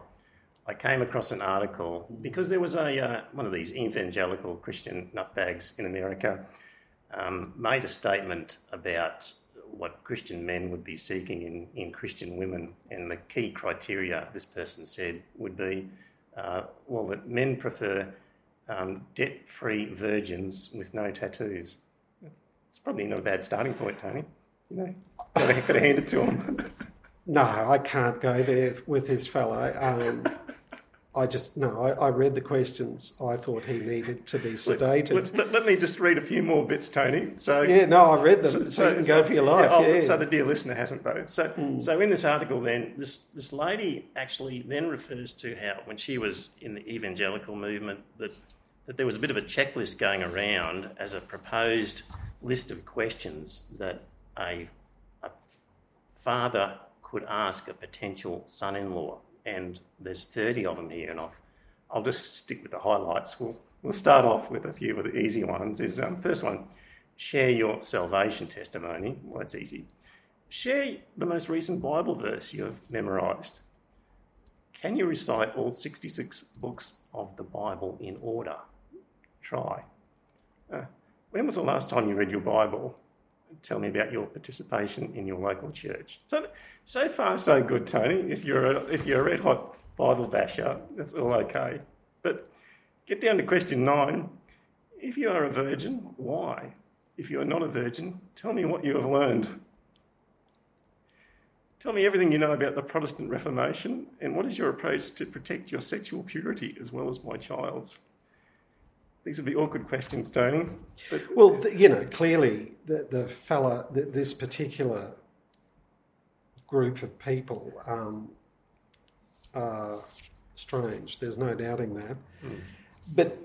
I came across an article because there was a uh, one of these evangelical Christian nutbags in America um, made a statement about what Christian men would be seeking in, in Christian women. And the key criteria, this person said, would be uh, well, that men prefer um, debt free virgins with no tattoos. It's probably not a bad starting point, Tony. You know, got to hand it to him. <laughs> no, I can't go there with this fellow. Um, I just no. I, I, read the questions. I thought he needed to be sedated. Let, let, let, me just read a few more bits, Tony. So yeah, no, I read them. So, so you can go for your life. Yeah, oh, yeah. So the dear listener hasn't though. So mm. so in this article, then this this lady actually then refers to how when she was in the evangelical movement that that there was a bit of a checklist going around as a proposed list of questions that a, a father could ask a potential son-in-law and there's 30 of them here, and I'll, I'll just stick with the highlights. We'll, we'll start off with a few of the easy ones. Is um, First one, share your salvation testimony. Well, that's easy. Share the most recent Bible verse you have memorised. Can you recite all 66 books of the Bible in order? Try. Uh, when was the last time you read your Bible? Tell me about your participation in your local church. So, so far, so good, Tony. If you're a, if you're a red hot Bible basher, that's all okay. But get down to question nine. If you are a virgin, why? If you are not a virgin, tell me what you have learned. Tell me everything you know about the Protestant Reformation and what is your approach to protect your sexual purity as well as my child's. These would be awkward questions, Tony. But... Well, you know, clearly the, the fella, the, this particular group of people um, are strange. There's no doubting that. Mm. But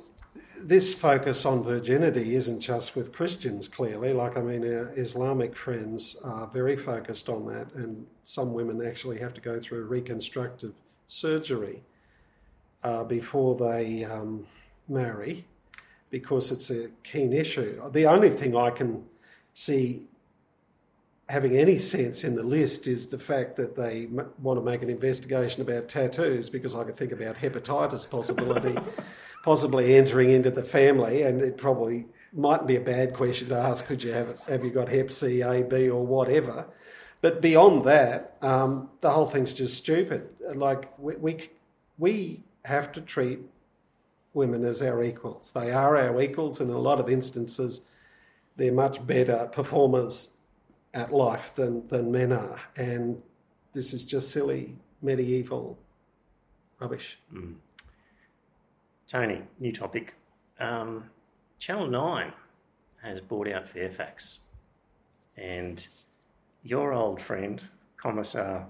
this focus on virginity isn't just with Christians, clearly. Like, I mean, our Islamic friends are very focused on that, and some women actually have to go through reconstructive surgery uh, before they um, marry because it's a keen issue. The only thing I can see having any sense in the list is the fact that they m- want to make an investigation about tattoos because I could think about hepatitis possibility <laughs> possibly entering into the family and it probably mightn't be a bad question to ask could you have have you got hep C A B or whatever but beyond that um, the whole thing's just stupid like we, we we have to treat women as our equals. They are our equals, and in a lot of instances, they're much better performers at life than, than men are. And this is just silly, medieval rubbish. Mm. Tony, new topic. Um, Channel 9 has bought out Fairfax. And your old friend, Commissar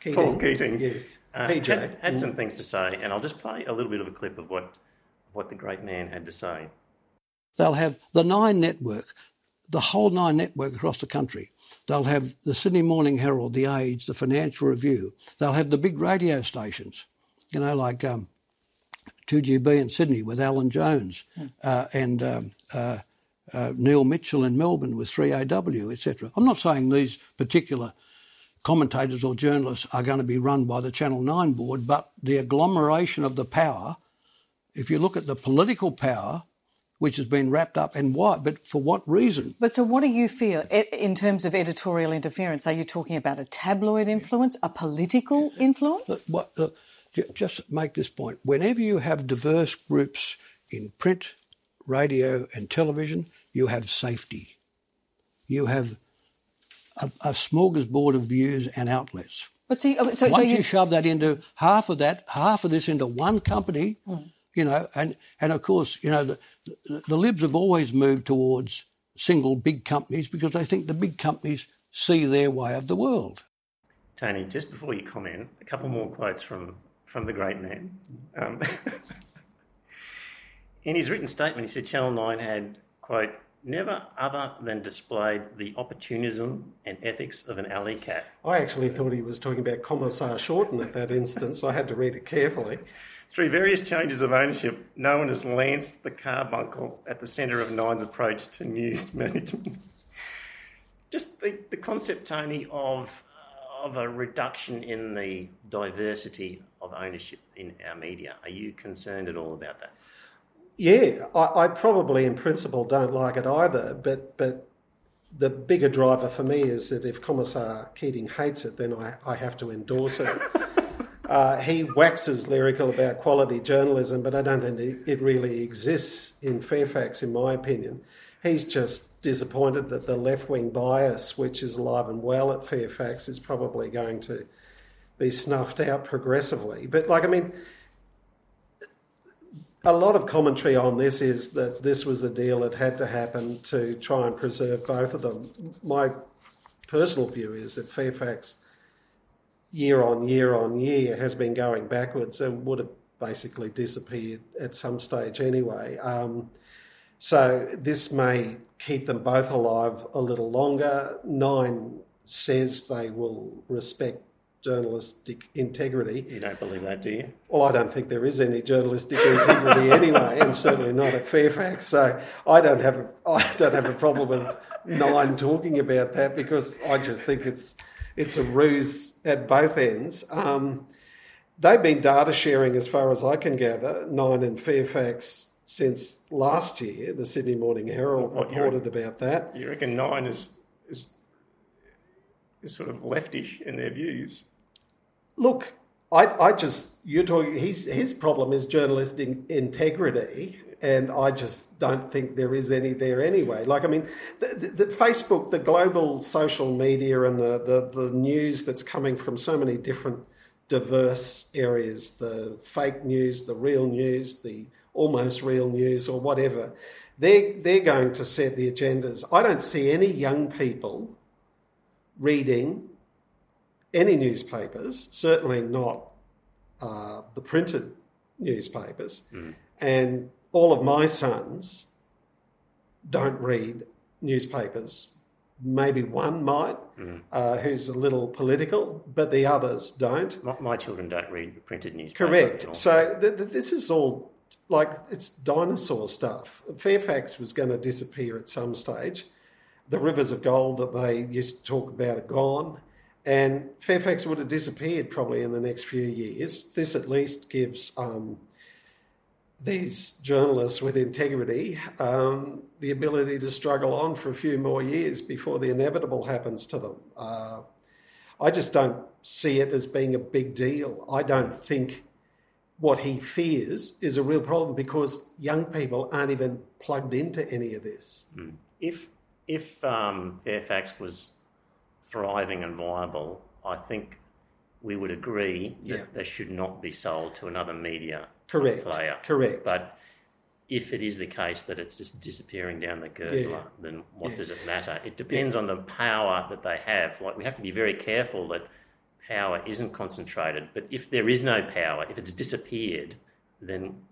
Keating, Paul Keating, Yes. uh, PJ. had, had some things to say. And I'll just play a little bit of a clip of what, what the great man had to say. They'll have the Nine Network, the whole Nine Network across the country. They'll have the Sydney Morning Herald, the Age, the Financial Review. They'll have the big radio stations, you know, like um, 2GB in Sydney with Alan Jones uh, and um, uh, uh, Neil Mitchell in Melbourne with 3AW, etc. I'm not saying these particular commentators or journalists are going to be run by the Channel 9 board, but the agglomeration of the power, if you look at the political power, which has been wrapped up and why, but for what reason? But so, what do you feel in terms of editorial interference? Are you talking about a tabloid influence, a political influence? What, look, just make this point. Whenever you have diverse groups in print, radio, and television, you have safety. You have a, a smorgasbord of views and outlets. But see, oh, so, so Once you, you shove that into half of that, half of this into one company, you know, and, and of course, you know, the, the, the Libs have always moved towards single big companies because they think the big companies see their way of the world. Tony, just before you comment, a couple more quotes from, from the great man. Um, <laughs> in his written statement, he said Channel 9 had, quote, never other than displayed the opportunism and ethics of an alley cat. I actually thought he was talking about Commissar Shorten at that instance. I had to read it carefully. Through various changes of ownership, no one has lanced the carbuncle at the centre of Nine's approach to news <laughs> management. Just the, the concept, Tony, of, of a reduction in the diversity of ownership in our media. Are you concerned at all about that? Yeah, I, I probably in principle don't like it either, but but the bigger driver for me is that if Commissar Keating hates it, then I, I have to endorse it. <laughs> uh, he waxes lyrical about quality journalism, but I don't think it, it really exists in Fairfax, in my opinion. He's just disappointed that the left wing bias, which is alive and well at Fairfax, is probably going to be snuffed out progressively. But, like, I mean, a lot of commentary on this is that this was a deal that had to happen to try and preserve both of them. My personal view is that Fairfax, year on year on year, has been going backwards and would have basically disappeared at some stage anyway. Um, so this may keep them both alive a little longer. Nine says they will respect journalistic integrity. You don't believe that, do you? Well, I don't think there is any journalistic integrity <laughs> anyway, and certainly not at Fairfax. So I don't have a, I don't have a problem with Nine talking about that because I just think it's it's a ruse at both ends. Um, they've been data sharing, as far as I can gather, Nine and Fairfax since last year. The Sydney Morning Herald What, reported about that. You reckon Nine is, is, is sort of leftish in their views? Look, I, I just you're talking. His his problem is journalistic integrity, and I just don't think there is any there anyway. Like I mean, the, the, the Facebook, the global social media, and the, the the news that's coming from so many different diverse areas, the fake news, the real news, the almost real news, or whatever. They they're going to set the agendas. I don't see any young people reading any newspapers, certainly not uh, the printed newspapers. And all of my sons don't read newspapers. Maybe one might, uh, who's a little political, but the others don't. My, my children don't read the printed newspapers. Correct. So th- th- this is all like it's dinosaur stuff. Fairfax was going to disappear at some stage. The rivers of gold that they used to talk about are gone, and Fairfax would have disappeared probably in the next few years. This at least gives um, these journalists with integrity um, the ability to struggle on for a few more years before the inevitable happens to them. Uh, I just don't see it as being a big deal. I don't think what he fears is a real problem because young people aren't even plugged into any of this. If if um, Fairfax was thriving and viable, I think we would agree that Yeah. they should not be sold to another media Correct. player. Correct. But if it is the case that it's just disappearing down the gurgler, Yeah. then what Yeah. does it matter? It depends on the power that they have. Like we have to be very careful that power isn't concentrated. But if there is no power, if it's disappeared, then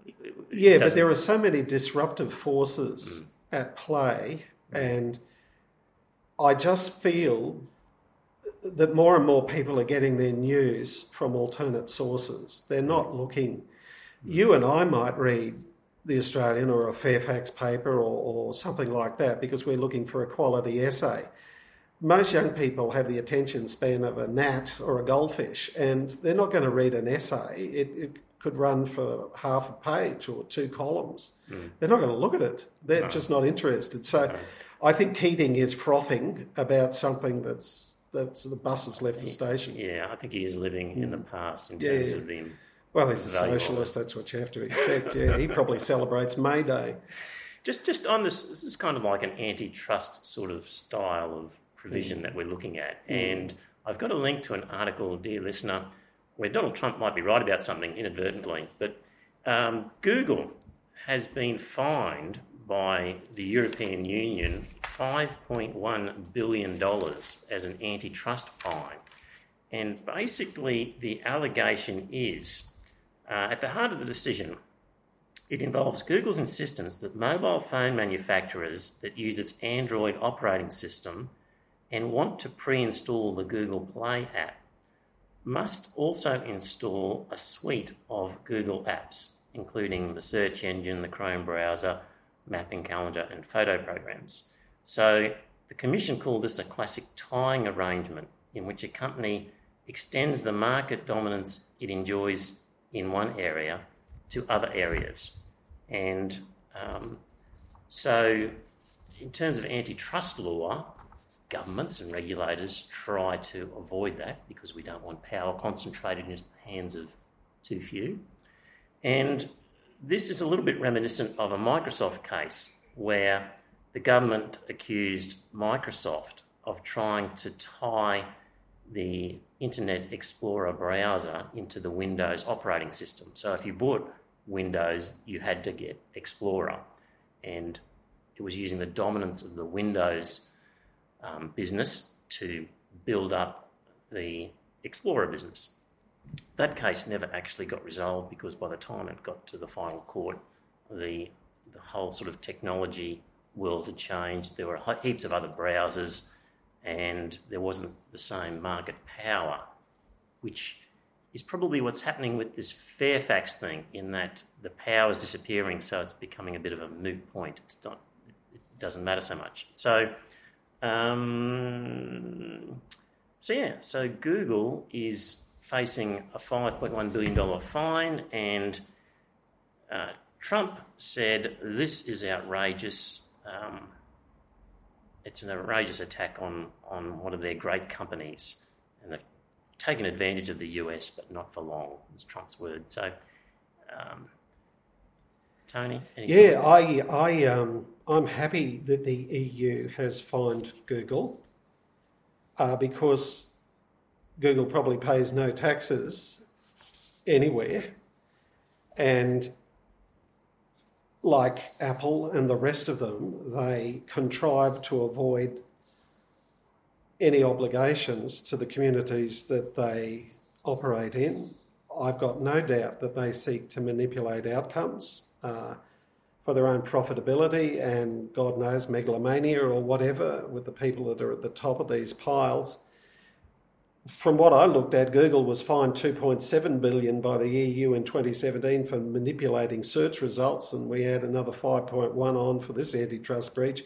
Yeah, but there are so many disruptive forces mm. at play, mm. and I just feel that more and more people are getting their news from alternate sources. They're not looking. Mm. You and I might read the Australian or a Fairfax paper or, or something like that because we're looking for a quality essay. Most young people have the attention span of a gnat or a goldfish, and they're not going to read an essay. It, it could run for half a page or two columns. Mm. They're not going to look at it. They're just not interested. So, I think Keating is frothing about something that's that's the bus has left the station. yeah, I think he is living in the mm. past in terms yeah. of the Well, he's a socialist. That's what you have to expect. Yeah, he probably <laughs> celebrates May Day. Just, just on this, this is kind of like an antitrust sort of style of provision mm. that we're looking at. Mm. And I've got a link to an article, dear listener, where Donald Trump might be right about something inadvertently, but um, Google has been fined by the European Union $5.1 billion as an antitrust fine. And basically, the allegation is uh, at the heart of the decision, it involves Google's insistence that mobile phone manufacturers that use its Android operating system and want to pre install the Google Play app must also install a suite of Google apps, including the search engine, the Chrome browser, mapping calendar, and photo programs. So the Commission called this a classic tying arrangement in which a company extends the market dominance it enjoys in one area to other areas. And um, so, in terms of antitrust law, governments and regulators try to avoid that because we don't want power concentrated into the hands of too few. And this is a little bit reminiscent of a Microsoft case where the government accused Microsoft of trying to tie the Internet Explorer browser into the Windows operating system. So if you bought Windows, you had to get Explorer. And it was using the dominance of the Windows um, business to build up the Explorer business. That case never actually got resolved because by the time it got to the final court, the the whole sort of technology world had changed. There were heaps of other browsers, and there wasn't the same market power, which is probably what's happening with this Fairfax thing. In that the power is disappearing, so it's becoming a bit of a moot point. It's not. It doesn't matter so much. So. Um, so yeah, so Google is facing a $5.1 billion fine, and uh, Trump said this is outrageous. Um, it's an outrageous attack on, on one of their great companies, and they've taken advantage of the US, but not for long, was Trump's word. So, um, Tony, any Yeah, comments? I, I, um, I'm happy that the EU has fined Google uh, because Google probably pays no taxes anywhere, and like Apple and the rest of them, they contrive to avoid any obligations to the communities that they operate in. I've got no doubt that they seek to manipulate outcomes uh, for their own profitability and God knows megalomania or whatever with the people that are at the top of these piles. From what I looked at, Google was fined 2.7 billion by the EU in 2017 for manipulating search results, and we add another 5.1 on for this antitrust breach.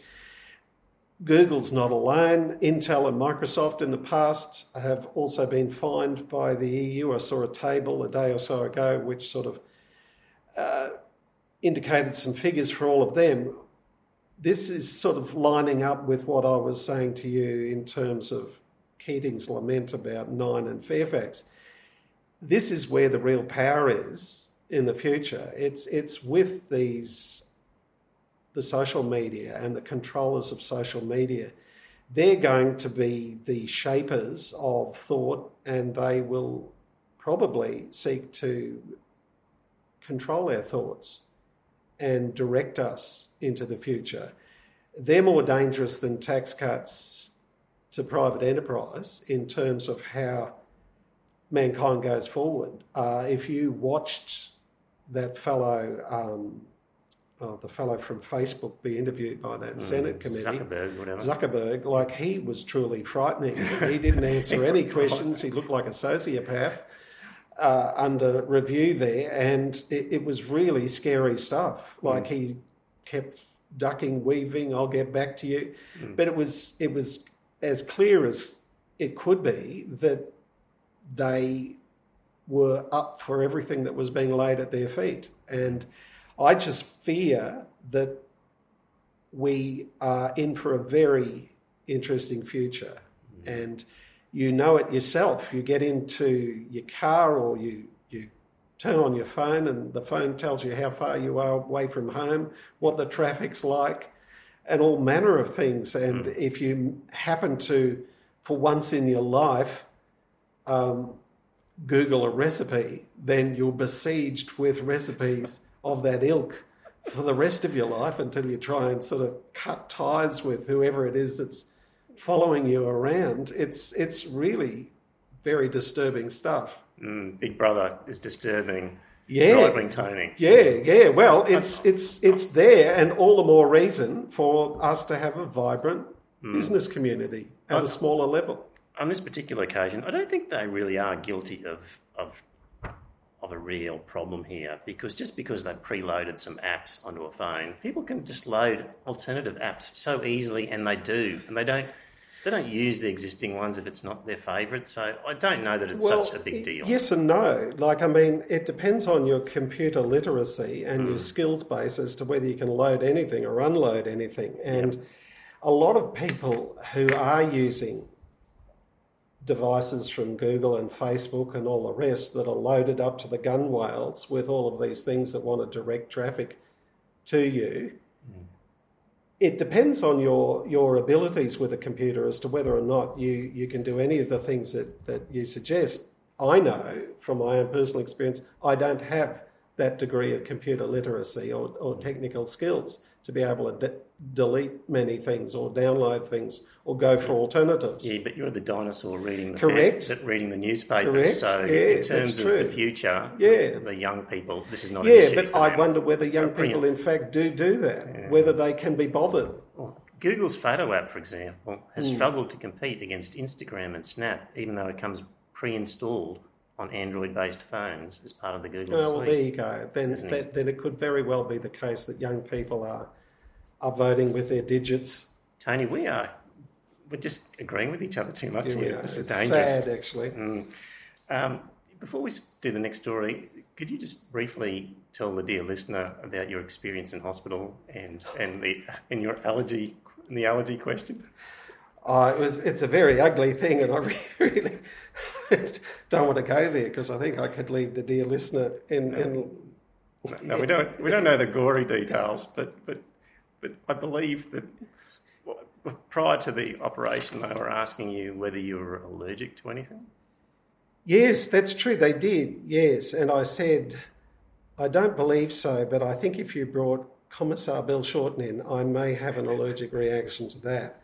Google's not alone. Intel and Microsoft in the past have also been fined by the EU. I saw a table a day or so ago which sort of uh, indicated some figures for all of them. This is sort of lining up with what I was saying to you in terms of Keating's lament about Nine and Fairfax. This is where the real power is in the future. It's it's with these the social media and the controllers of social media. They're going to be the shapers of thought, and they will probably seek to control our thoughts and direct us into the future. They're more dangerous than tax cuts to private enterprise in terms of how mankind goes forward. Uh, if you watched that fellow, um, oh, the fellow from Facebook, be interviewed by that Senate committee, Zuckerberg, whatever. Zuckerberg, like he was truly frightening. he didn't answer any <laughs> questions. He looked like a sociopath uh, under review there, and it, it was really scary stuff. Like he kept ducking, weaving. I'll get back to you, but it was it was as clear as it could be that they were up for everything that was being laid at their feet, and I just fear that we are in for a very interesting future. Mm-hmm. And you know it yourself. You get into your car or you, you turn on your phone, and the phone tells you how far you are away from home, what the traffic's like, and all manner of things. And if you happen to, for once in your life, um, Google a recipe, then you're besieged with recipes of that ilk for the rest of your life until you try and sort of cut ties with whoever it is that's following you around. It's it's really very disturbing stuff. Mm, Big Brother is disturbing. Yeah. Tony. Yeah, yeah. Well, it's it's it's there, and all the more reason for us to have a vibrant hmm. business community at a smaller level. On this particular occasion, I don't think they really are guilty of of of a real problem here because just because they've preloaded some apps onto a phone, people can just load alternative apps so easily, and they do, and they don't. They don't use the existing ones if it's not their favourite, so I don't know that it's such a big deal. Yes and no. Like, I mean, it depends on your computer literacy and your hmm. skills base as to whether you can load anything or unload anything. And a lot of people who are using devices from Google and Facebook and all the rest that are loaded up to the gunwales with all of these things that want to direct traffic to you. Hmm. It depends on your, your abilities with a computer as to whether or not you, you can do any of the things that, that you suggest. I know from my own personal experience, I don't have that degree of computer literacy or, or technical skills to be able to de- delete many things or download things or go for alternatives. Yeah, but you're the dinosaur reading the Correct. reading the newspapers. Correct. So Yeah, in terms of true. the future, Yeah. the young people, this is not an Yeah, but I them. wonder whether young people, in fact, do do that, whether they can be bothered. Google's photo app, for example, has Hmm. struggled to compete against Instagram and Snap, even though it comes pre-installed on Android-based phones as part of the Google Oh, well, there you go. Then, that, then it could very well be the case that young people are are voting with their digits. Tony, we are we're just agreeing with each other too much we here. This is It's dangerous. sad, actually. Um, before we do the next story, could you just briefly tell the dear listener about your experience in hospital and and the and your allergy and the allergy question? Oh, it was. It's a very ugly thing, and I <laughs> really <laughs> don't want to go there because I think I could leave the dear listener in. in No, we don't we don't know the gory details, but but but I believe that prior to the operation, they were asking you whether you were allergic to anything. yes, that's true. They did. Yes, and I said, I don't believe so, but I think if you brought Commissar Bill Shorten in, I may have an allergic reaction to that.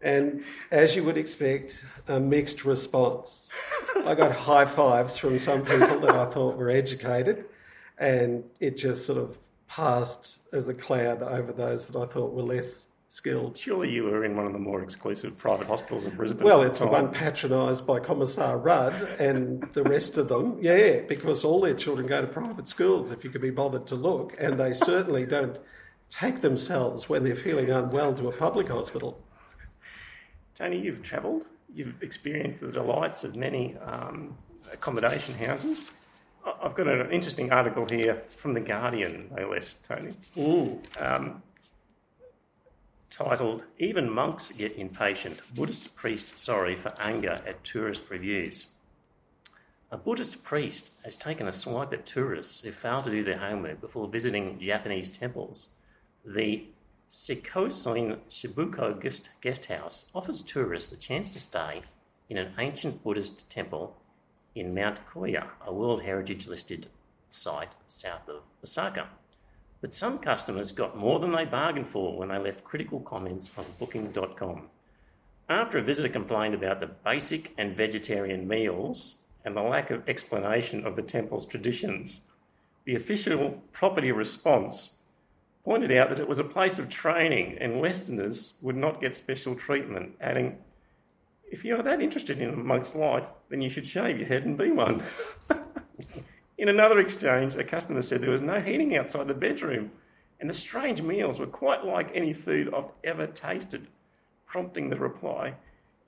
And as you would expect, a mixed response. <laughs> I got high fives from some people that I thought were educated, and it just sort of passed as a cloud over those that I thought were less skilled. Surely you were in one of the more exclusive private hospitals in Brisbane. Well, it's the one patronised by Commissar Rudd and the rest of them, yeah, because all their children go to private schools if you could be bothered to look, and they certainly don't take themselves when they're feeling unwell to a public hospital. Tony, you've travelled. You've experienced the delights of many um, accommodation houses. I've got an interesting article here from The Guardian, no less, Tony, um, titled Even Monks Get Impatient. Buddhist Priest Sorry for Anger at Tourist Reviews. A Buddhist priest has taken a swipe at tourists who fail to do their homework before visiting Japanese temples. The Sikosin Shibuko guest, guest house offers tourists the chance to stay in an ancient Buddhist temple in Mount Koya, a World Heritage listed site south of Osaka. But some customers got more than they bargained for when they left critical comments on Booking.com. After a visitor complained about the basic and vegetarian meals and the lack of explanation of the temple's traditions, the official property response pointed out that it was a place of training and Westerners would not get special treatment, adding, If you're that interested in a monk's life, then you should shave your head and be one. <laughs> in another exchange, a customer said there was no heating outside the bedroom, and the strange meals were quite like any food I've ever tasted, prompting the reply,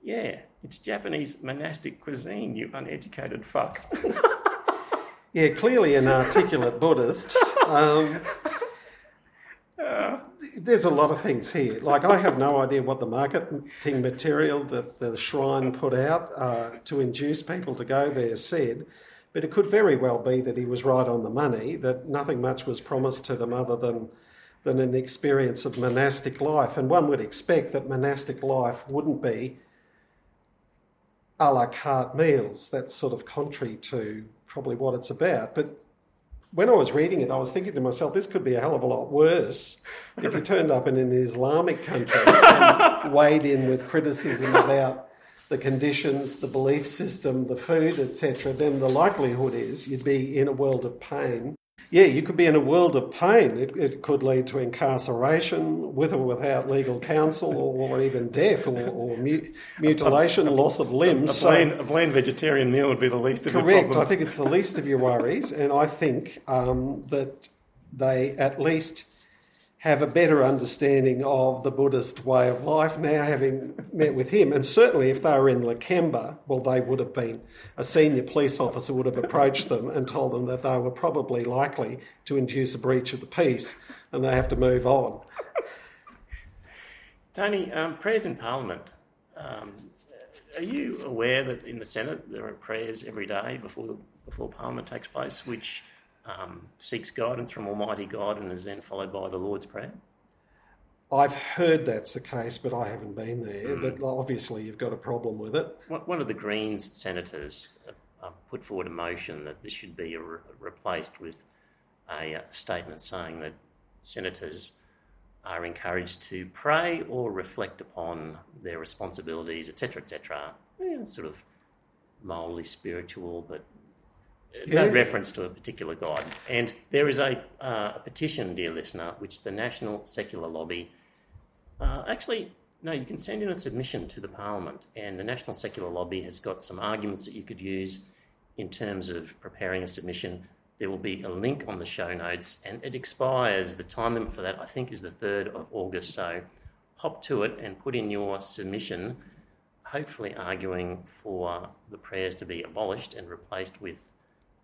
Yeah, it's Japanese monastic cuisine, you uneducated fuck. <laughs> Yeah, clearly an articulate Buddhist. Um, there's a lot of things here. Like, I have no idea what the marketing material that the shrine put out uh, to induce people to go there said, but it could very well be that he was right on the money, that nothing much was promised to them other than, than an experience of monastic life. And one would expect that monastic life wouldn't be a la carte meals. That's sort of contrary to probably what it's about. But when I was reading it, I was thinking to myself, this could be a hell of a lot worse if you turned up in an Islamic country and weighed in with criticism about the conditions, the belief system, the food, etc. Then the likelihood is you'd be in a world of pain. Yeah, you could be in a world of pain. It, it could lead to incarceration, with or without legal counsel, or, or even death, or, or mu- mutilation, loss of limbs. A So- plain, a plain vegetarian meal would be the least of your Correct. I think it's the least of your worries, and I think um, that they at least have a better understanding of the Buddhist way of life now, having met with him. And certainly, if they were in Lakemba, well, they would have been a senior police officer would have approached them and told them that they were probably likely to induce a breach of the peace, and they have to move on. Tony, um, prayers in Parliament. Um, are you aware that in the Senate there are prayers every day before before Parliament takes place, which um, seeks guidance from Almighty God and is then followed by the Lord's Prayer? I've heard that's the case, but I haven't been there. But obviously, you've got a problem with it. One of the Greens senators uh, uh, put forward a motion that this should be replaced with a uh, statement saying that senators are encouraged to pray or reflect upon their responsibilities, etc., etc. Yeah, sort of mildly spiritual, but no Yeah. reference to a particular God. And there is a, uh, a petition, dear listener, which the National Secular Lobby uh, actually, no, you can send in a submission to the Parliament, and the National Secular Lobby has got some arguments that you could use in terms of preparing a submission. There will be a link on the show notes, and it expires. The time limit for that, I think, is the 3rd of August. So hop to it and put in your submission, hopefully arguing for the prayers to be abolished and replaced with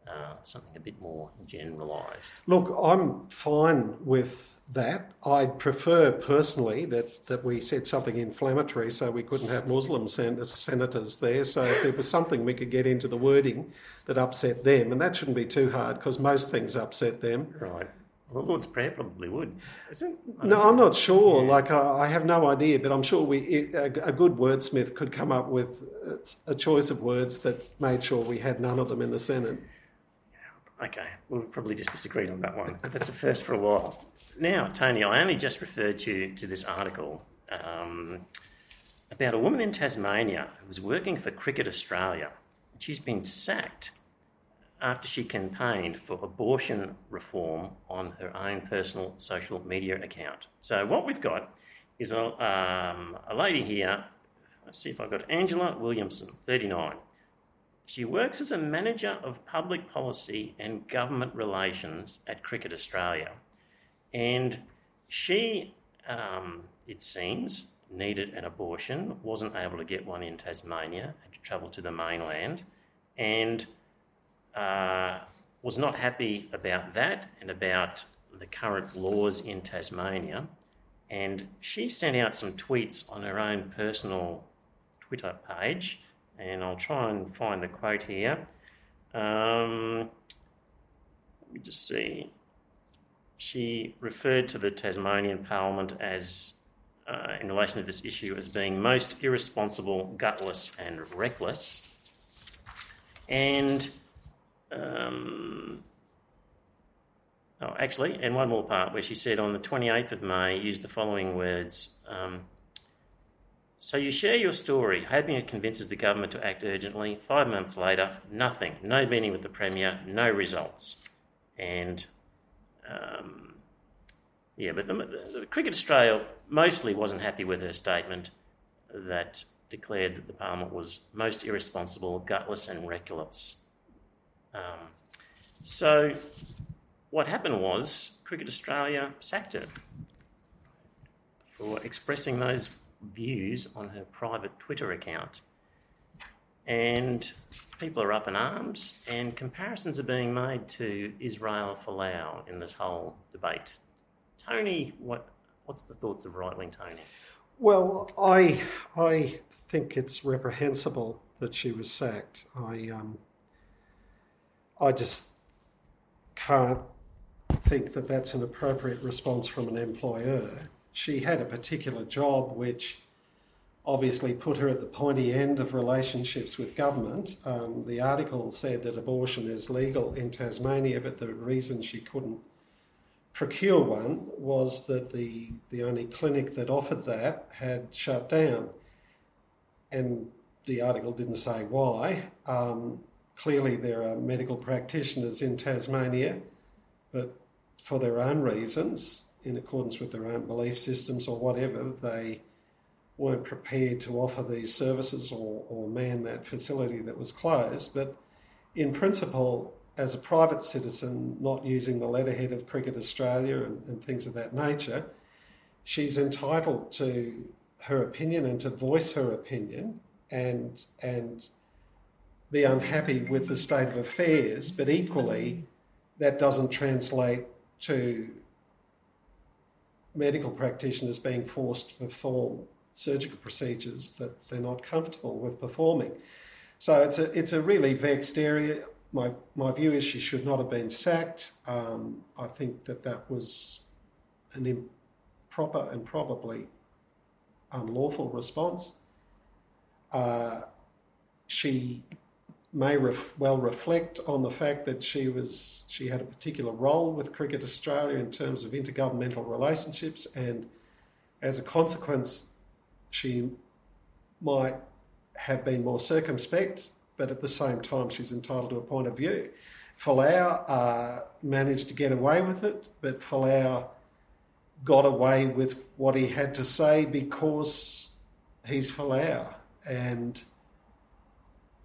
uh, something a bit more generalised. Look, I'm fine with that. I'd prefer personally that, that we said something inflammatory so we couldn't have Muslim sen- senators there. So if there was something we could get into the wording that upset them, and that shouldn't be too hard because most things upset them. Right. Well, the Lord's Prayer probably would, isn't it? I No, I'm not sure. Like, I, I have no idea, but I'm sure we a, a good wordsmith could come up with a, a choice of words that made sure we had none of them in the Senate. Okay, we'll probably just disagreed on that one. That's a first for a while. Now, Tony, I only just referred you to this article um, about a woman in Tasmania who was working for Cricket Australia. She's been sacked after she campaigned for abortion reform on her own personal social media account. So, what we've got is a, um, a lady here. Let's see if I've got Angela Williamson, 39. She works as a manager of public policy and government relations at Cricket Australia. And she, um, it seems, needed an abortion, wasn't able to get one in Tasmania, had to travel to the mainland, and uh, was not happy about that and about the current laws in Tasmania. And she sent out some tweets on her own personal Twitter page, and I'll try and find the quote here. Um, let me just see. She referred to the Tasmanian Parliament as, uh, in relation to this issue, as being most irresponsible, gutless, and reckless. And um, oh, actually, and one more part where she said on the 28th of May, used the following words. Um, so you share your story, hoping it convinces the government to act urgently. Five months later, nothing. No meeting with the Premier, no results. And um, yeah, but the, the, Cricket Australia mostly wasn't happy with her statement that declared that the Parliament was most irresponsible, gutless, and reckless. Um, so what happened was Cricket Australia sacked her for expressing those views on her private Twitter account. And people are up in arms, and comparisons are being made to Israel Folau in this whole debate. Tony, what, what's the thoughts of right wing Tony? Well, I, I think it's reprehensible that she was sacked. I, um, I just can't think that that's an appropriate response from an employer she had a particular job which obviously put her at the pointy end of relationships with government. Um, the article said that abortion is legal in Tasmania, but the reason she couldn't procure one was that the, the only clinic that offered that had shut down. And the article didn't say why. Um, clearly, there are medical practitioners in Tasmania, but for their own reasons, in accordance with their own belief systems or whatever, they weren't prepared to offer these services or, or man that facility that was closed. But in principle, as a private citizen, not using the letterhead of Cricket Australia and, and things of that nature, she's entitled to her opinion and to voice her opinion and and be unhappy with the state of affairs, but equally that doesn't translate to medical practitioners being forced to perform surgical procedures that they're not comfortable with performing. So it's a it's a really vexed area. My my view is she should not have been sacked. Um, I think that that was an improper and probably unlawful response. Uh, she may ref, well reflect on the fact that she was she had a particular role with Cricket Australia in terms of intergovernmental relationships, and as a consequence, she might have been more circumspect, but at the same time, she's entitled to a point of view. Folau uh, managed to get away with it, but Folau got away with what he had to say because he's Folau, and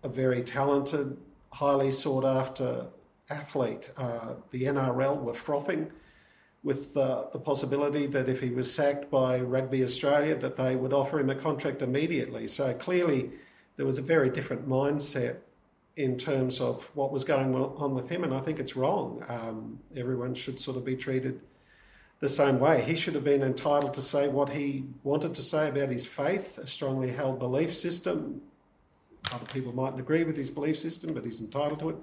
a very talented, highly sought after athlete. Uh, the NRL were frothing with uh, the possibility that if he was sacked by Rugby Australia, that they would offer him a contract immediately. So clearly, there was a very different mindset in terms of what was going on with him, and I think it's wrong. Um, everyone should sort of be treated the same way. He should have been entitled to say what he wanted to say about his faith, a strongly held belief system, other people mightn't agree with his belief system, but he's entitled to it,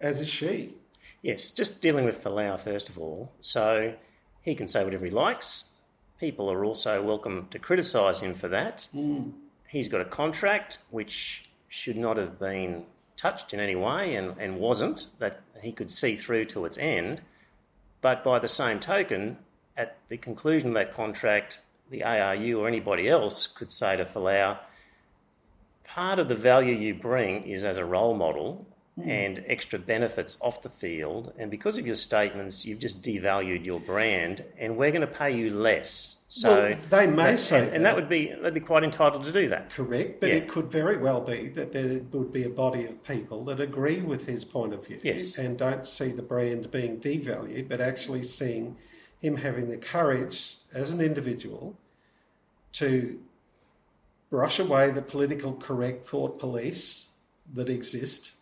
as is she. Yes, just dealing with Folau first of all. So he can say whatever he likes. People are also welcome to criticise him for that. Mm. He's got a contract which should not have been touched in any way and, and wasn't, that he could see through to its end. But by the same token, at the conclusion of that contract, the ARU or anybody else could say to Folau, part of the value you bring is as a role model mm. and extra benefits off the field. And because of your statements, you've just devalued your brand, and we're going to pay you less. So well, they may that, say, and, that. and, that would be they'd be quite entitled to do that. Correct, but yeah. it could very well be that there would be a body of people that agree with his point of view yes. and don't see the brand being devalued, but actually seeing him having the courage as an individual to brush away the political correct thought police that exist,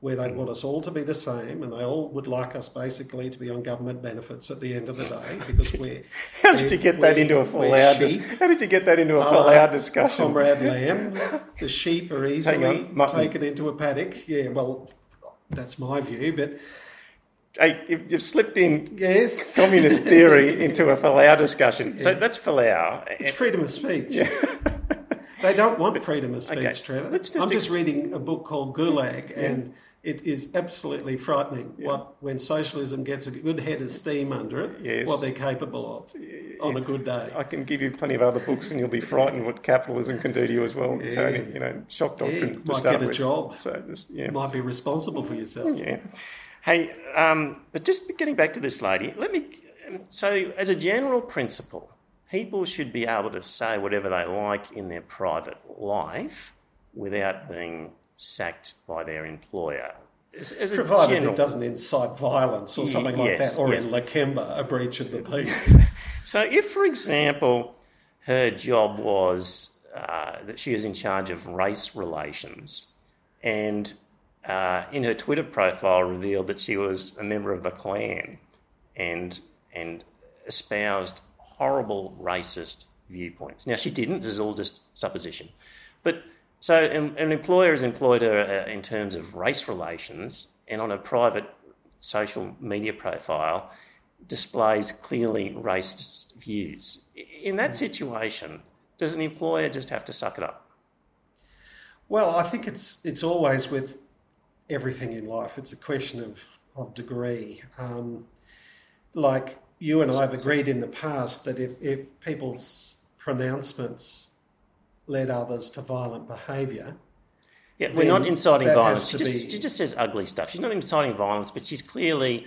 where they hmm. want us all to be the same, and they all would like us basically to be on government benefits at the end of the day because <laughs> we're. how did you get that into a Folau? Dis- how did you get that into a Folau discussion, Comrade <laughs> Lamb? The sheep are easily taken into a paddock. Yeah, well, that's my view. But Hey, you've, you've slipped in yes, communist theory into a Folau discussion. So <laughs> that's Folau. it's freedom of speech. They don't want freedom of speech, Okay, Trevor. just I'm just reading a book called Gulag, and it is absolutely frightening what when socialism gets a good head of steam under it, Yes. what they're capable of on a good day. I can give you plenty of other books, and you'll be frightened what capitalism can do to you as well, Tony. You know, shock Yeah, doctrine. you to might get a with. job. So, this, yeah, Might be responsible for yourself. yeah. Hey, um, but just getting back to this lady, let me. So, as a general principle, people should be able to say whatever they like in their private life without being sacked by their employer. As, as Provided general- it doesn't incite violence or something like that, or yes. in Lakemba, a breach of the <laughs> peace. So, if, for example, her job was uh, that she was in charge of race relations, and uh, in her Twitter profile revealed that she was a member of the Klan, and and espoused horrible racist viewpoints. Now, she didn't. This is all just supposition, but. So, an, an employer has employed her uh, in terms of race relations, and on a private social media profile, displays clearly racist views. In that situation, does an employer just have to suck it up? Well, I think it's it's always with everything in life. It's a question of of degree. Um, like you and I have agreed in the past that if if people's pronouncements led others to violent behaviour, Yeah, we're not inciting violence. She just, be- she just says ugly stuff. She's not inciting violence, but she's clearly,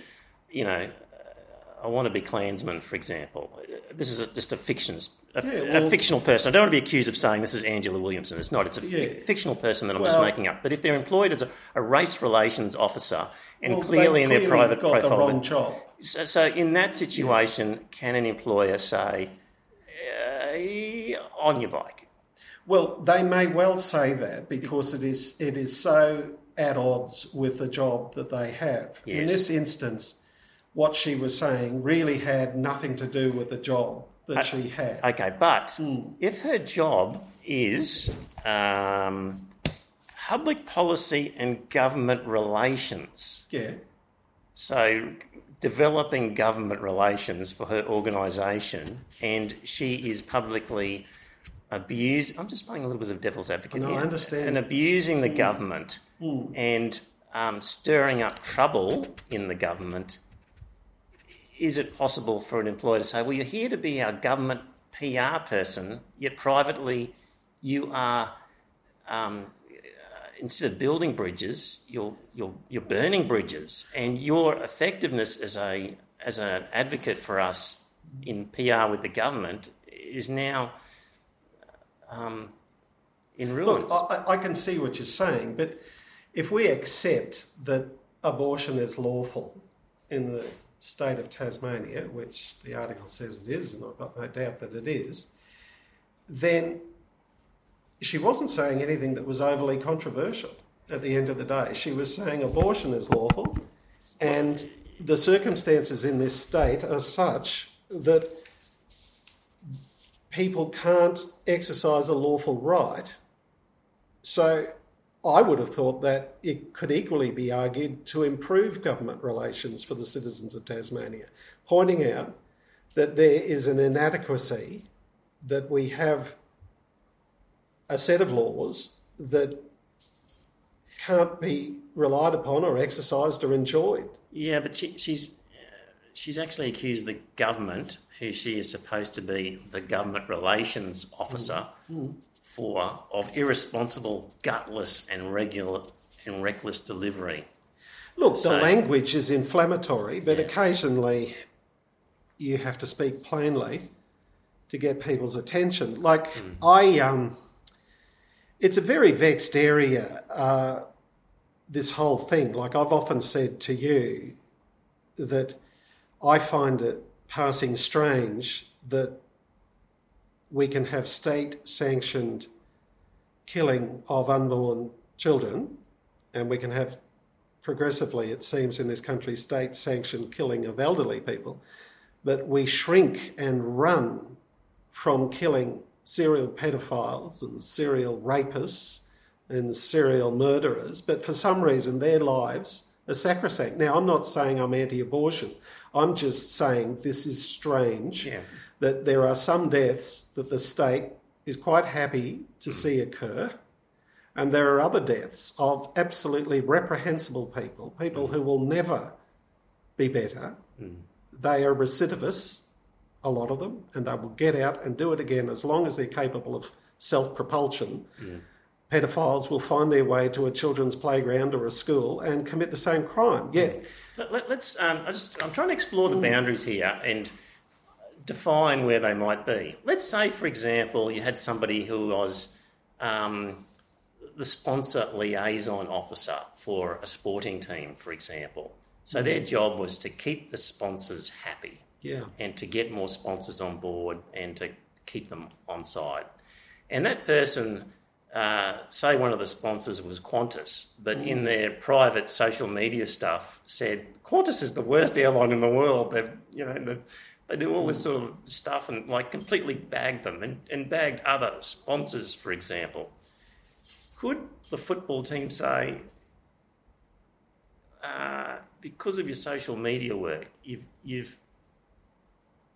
you know, uh, I want to be Klansman, for example. Uh, This is a, just a fiction, a, Yeah, a fictional person. I don't want to be accused of saying this is Angela Williamson. It's not. It's a Yeah. fictional person that I'm just making up. But if they're employed as a, a race relations officer and well, clearly they in their private got the profile, wrong job. So, so in that situation, can an employer say, uh, on your bike? Well, they may well say that because it is it is so at odds with the job that they have. In this instance, what she was saying really had nothing to do with the job that she had. Okay, but Hmm. if her job is um, public policy and government relations, yeah. so developing government relations for her organisation, and she is publicly abused. I'm just playing a little bit of devil's advocate No, I understand. And abusing the government and um, stirring up trouble in the government. Is it possible for an employer to say, "Well, you're here to be our government PR person, yet privately you are um, instead of building bridges, you're you're you're burning bridges, and your effectiveness as a as an advocate for us in PR with the government is now um, in ruins. Look, I, I can see what you're saying, but if we accept that abortion is lawful in the state of Tasmania, which the article says it is, and I've got no doubt that it is, then she wasn't saying anything that was overly controversial at the end of the day. She was saying abortion is lawful, and the circumstances in this state are such that people can't exercise a lawful right. So I would have thought that it could equally be argued to improve government relations for the citizens of Tasmania, pointing out that there is an inadequacy, that we have a set of laws that can't be relied upon or exercised or enjoyed. Yeah, but she, she's uh, she's actually accused the government, who she is supposed to be the government relations officer for, of irresponsible, gutless, and regular and reckless delivery. Look, So- the language is inflammatory, but Yeah. occasionally you have to speak plainly to get people's attention. Like I, um, it's a very vexed area. Uh, this whole thing. Like I've often said to you that I find it passing strange that we can have state sanctioned killing of unborn children, and we can have progressively, it seems, in this country, state sanctioned killing of elderly people, but we shrink and run from killing serial pedophiles and serial rapists and serial murderers, but for some reason their lives are sacrosanct. Now, I'm not saying I'm anti abortion, I'm just saying this is strange Yeah. that there are some deaths that the state is quite happy to see occur. And there are other deaths of absolutely reprehensible people, people mm. who will never be better. Mm. They are recidivists, a lot of them, and they will get out and do it again as long as they're capable of self propulsion. Pedophiles will find their way to a children's playground or a school and commit the same crime. Yeah, Let, let, us Um, I just. I'm trying to explore the boundaries here and define where they might be. Let's say, for example, you had somebody who was um, the sponsor liaison officer for a sporting team, for example. So their job was to keep the sponsors happy yeah. and to get more sponsors on board and to keep them on side. And that person, uh, say one of the sponsors was Qantas, but in their private social media stuff said Qantas is the worst airline in the world. They, you know, they, they do all this sort of stuff and like completely bagged them and, and bagged other sponsors, for example. Could the football team say, uh, because of your social media work, you've you've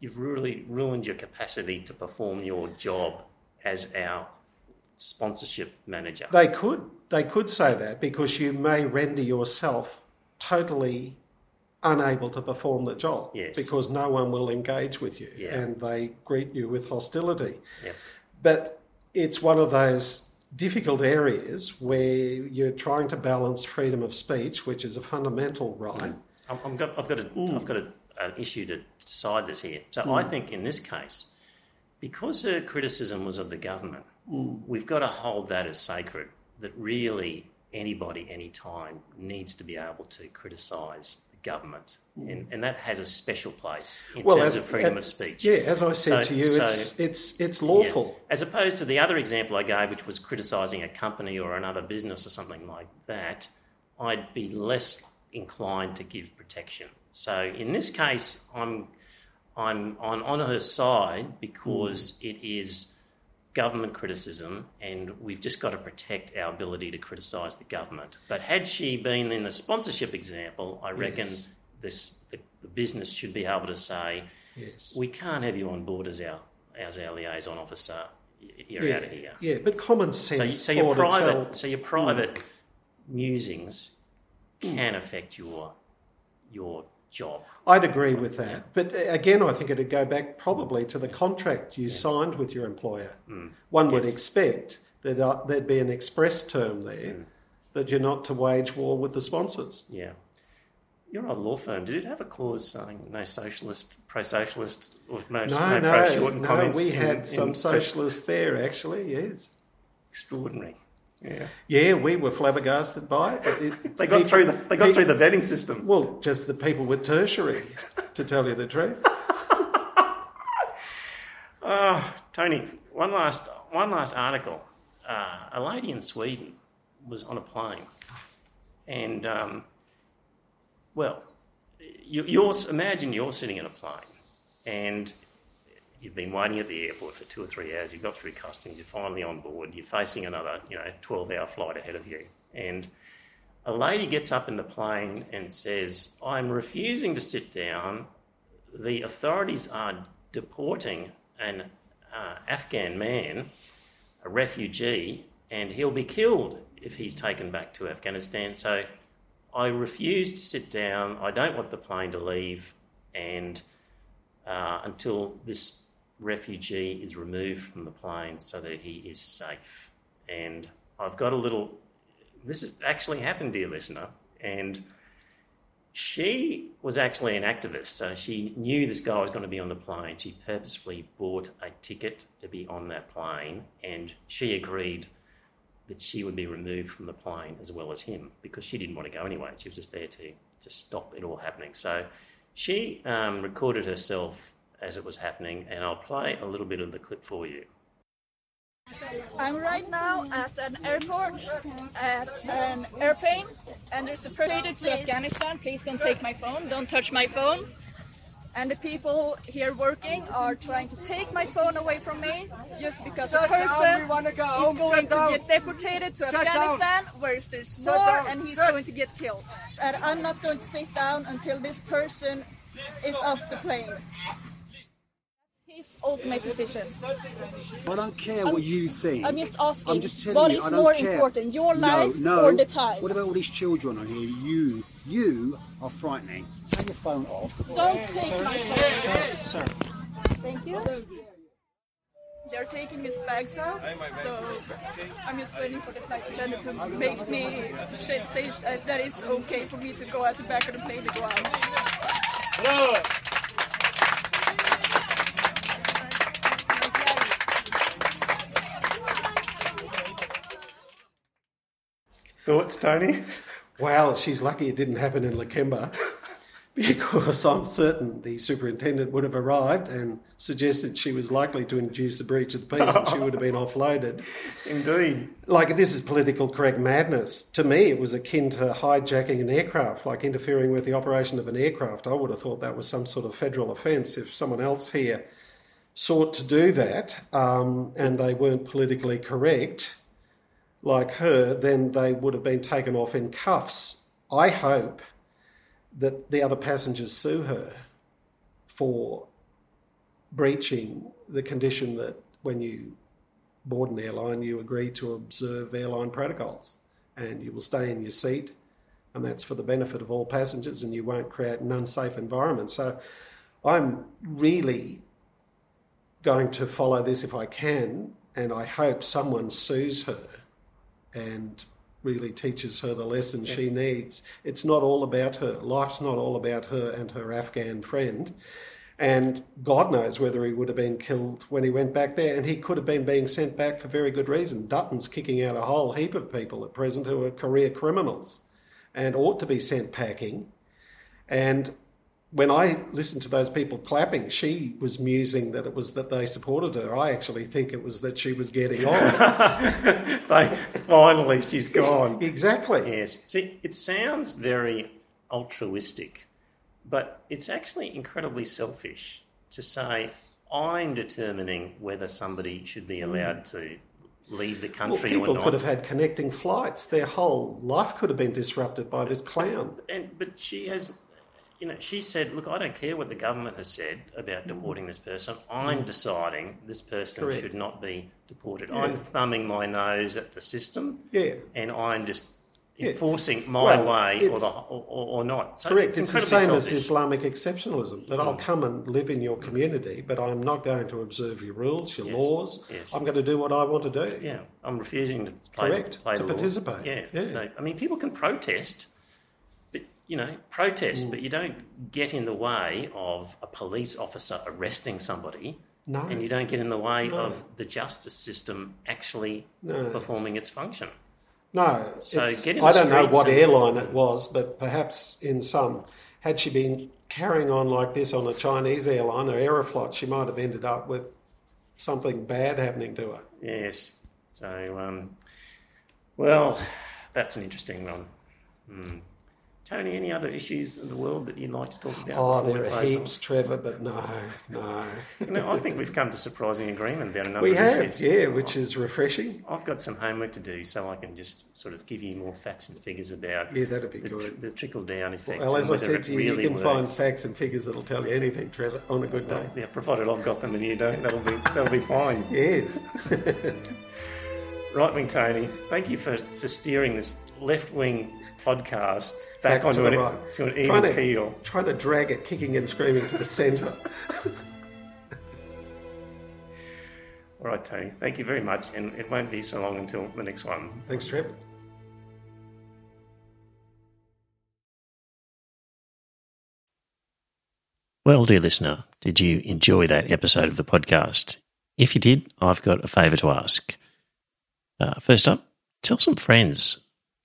you've really ruined your capacity to perform your job as our sponsorship manager. They could. They could say that because you may render yourself totally unable to perform the job Yes. because no one will engage with you Yeah. and they greet you with hostility. Yep. But it's one of those difficult areas where you're trying to balance freedom of speech, which is a fundamental right. Mm. I'm, I'm got, I've got, a, have got a, an issue to decide this here. So I hmm. think in this case, because her criticism was of the government, hmm. we've got to hold that as sacred. That really anybody, anytime, needs to be able to criticise the government, hmm. and, and that has a special place in terms of freedom of speech. Yeah, as I said So- to you, so- it's it's it's Yeah. lawful. As opposed to the other example I gave, which was criticising a company or another business or something like that, I'd be less inclined to give protection. So in this case, I'm I'm on, on her side because mm. it is government criticism and we've just got to protect our ability to criticise the government. But had she been in the sponsorship example, I reckon Yes. this the, the business should be able to say, Yes. we can't have you on board as our as our liaison officer. You're yeah, out of here. yeah, but common So, sense. so your private, tell- so your private mm. musings mm. can affect your your job. I'd agree with that. But uh, again, I think it'd go back probably to the contract you signed with your employer. One would Mm. Expect that uh, there'd be an express term there Mm. that you're not to wage war with the sponsors. Yeah. Your old law firm, did it have a clause saying no socialist, pro-socialist, or no, No, no, no, no, comments? we in- had some in- so- socialists there actually, yes. extraordinary. Yeah, Yeah, we were flabbergasted by it. it- <laughs> they got people- through the they got people- through the vetting system. Well, just the people with tertiary, <laughs> to tell you the truth. <laughs> Oh, Tony, one last one last article. Uh, a lady in Sweden was on a plane, and um, well, you, you're imagine you're sitting in a plane, and you've been waiting at the airport for two or three hours. You've got through customs. You're finally on board. You're facing another, you know, twelve-hour flight ahead of you, and a lady gets up in the plane and says, "I'm refusing to sit down. The authorities are deporting an uh, Afghan man, a refugee, and he'll be killed if he's taken back to Afghanistan. So I refuse to sit down. I don't want the plane to leave, and uh, until this refugee is removed from the plane so that he is safe. And I've got a little. This has actually happened, dear listener, and she was actually an activist, so she knew this guy was going to be on the plane. She purposefully bought a ticket to be on that plane, and she agreed that she would be removed from the plane as well as him because she didn't want to go anyway. She was just there to, to stop it all happening. So she um, recorded herself as it was happening, and I'll play a little bit of the clip for you. I'm right now at an airport, at an airplane, and there's a related to Afghanistan. Please don't take my phone. Don't touch my phone. and the people here working are trying to take my phone away from me just because Sit the person we wanna go is going sit to down. get deported to Sit down. Afghanistan where there's Sit war down, and he's sit. going to get killed. And I'm not going to sit down until this person is off the plane. His ultimate decision. I don't care what you think. I'm just asking, I'm just telling what you, is I don't more care. important, your life no. or the time? What about all these children on here? You, you are frightening. Turn your phone off. Don't take my phone. Sorry. Thank you. They're taking his bags out, so I'm just waiting for the flight attendant to make me sh- say that that it's okay for me to go at the back of the plane to go out. Thoughts, Tony? Well, she's lucky it didn't happen in Lakemba <laughs> because I'm certain the superintendent would have arrived and suggested she was likely to induce a breach of the peace and she would have been offloaded. <laughs> Indeed. Like, this is political correct madness. To me, it was akin to hijacking an aircraft, like interfering with the operation of an aircraft. I would have thought that was some sort of federal offence if someone else here sought to do that um, and they weren't politically correct like her, then they would have been taken off in cuffs. I hope that the other passengers sue her for breaching the condition that when you board an airline, you agree to observe airline protocols and you will stay in your seat, and that's for the benefit of all passengers, and you won't create an unsafe environment. So I'm really going to follow this if I can, and I hope someone sues her and really teaches her the lesson she needs. It's not all about her. Life's not all about her and her Afghan friend. And God knows whether he would have been killed when he went back there. And he could have been being sent back for very good reason. Dutton's kicking out a whole heap of people at present who are career criminals and ought to be sent packing. And when I listened to those people clapping, she was musing that it was that they supported her. I actually think it was that she was getting on. <laughs> They- Finally, she's gone. exactly. Yes. See, it sounds very altruistic, but it's actually incredibly selfish to say, I'm determining whether somebody should be allowed to leave the country not. People could have had connecting flights. Their whole life could have been disrupted by this clown. and but she has you know she said look i don't care what the government has said Mm. about deporting this person i'm deciding this person Correct. should not be deported Yeah. i'm thumbing my nose at the system Yeah. and i'm just Yeah. enforcing my Well, way or, the, or, or not so Correct. It's, the incredibly same as. Islamic exceptionalism that I'll come and live in your community, but I'm not going to observe your rules, your Yes, laws. yes. I'm going to do what I want to do. yeah i'm refusing to play, Correct, play to the participate. yeah, Yeah. So, i mean people can protest you know protest Mm. but you don't get in the way of a police officer arresting somebody No. and you don't get in the way No. of the justice system actually No. performing its function. No, So get in the I don't know what airline it was, but perhaps in some, had she been carrying on like this on a Chinese airline or Aeroflot, she might have ended up with something bad happening to her. Yes. So, um, well, that's an interesting one. Hmm. Tony, any other issues in the world that you'd like to talk about? Oh, there are heaps, Trevor, but no, no. on? I think we've come to surprising agreement about a number we of have, issues. yeah, which is refreshing. I've got some homework to do, so I can just sort of give you more facts and figures about Yeah, that'd be the, good. the trickle down effect. Well, as I said to you, really you can works. find facts and figures that'll tell you anything, Trevor, on a good day. Yeah, provided I've got them and you don't, that'll be that'll be fine. Yes. <laughs> Right wing Tony, thank you for, for steering this left wing podcast back, Back onto to the an, right. to an even trying to, keel. Trying to drag it kicking and screaming to the centre. <laughs> All right, Tony, thank you very much, and it won't be so long until the next one. Thanks, Trevor. Well, dear listener, did you enjoy that episode of the podcast? If you did, I've got a favour to ask. Uh, first up, tell some friends.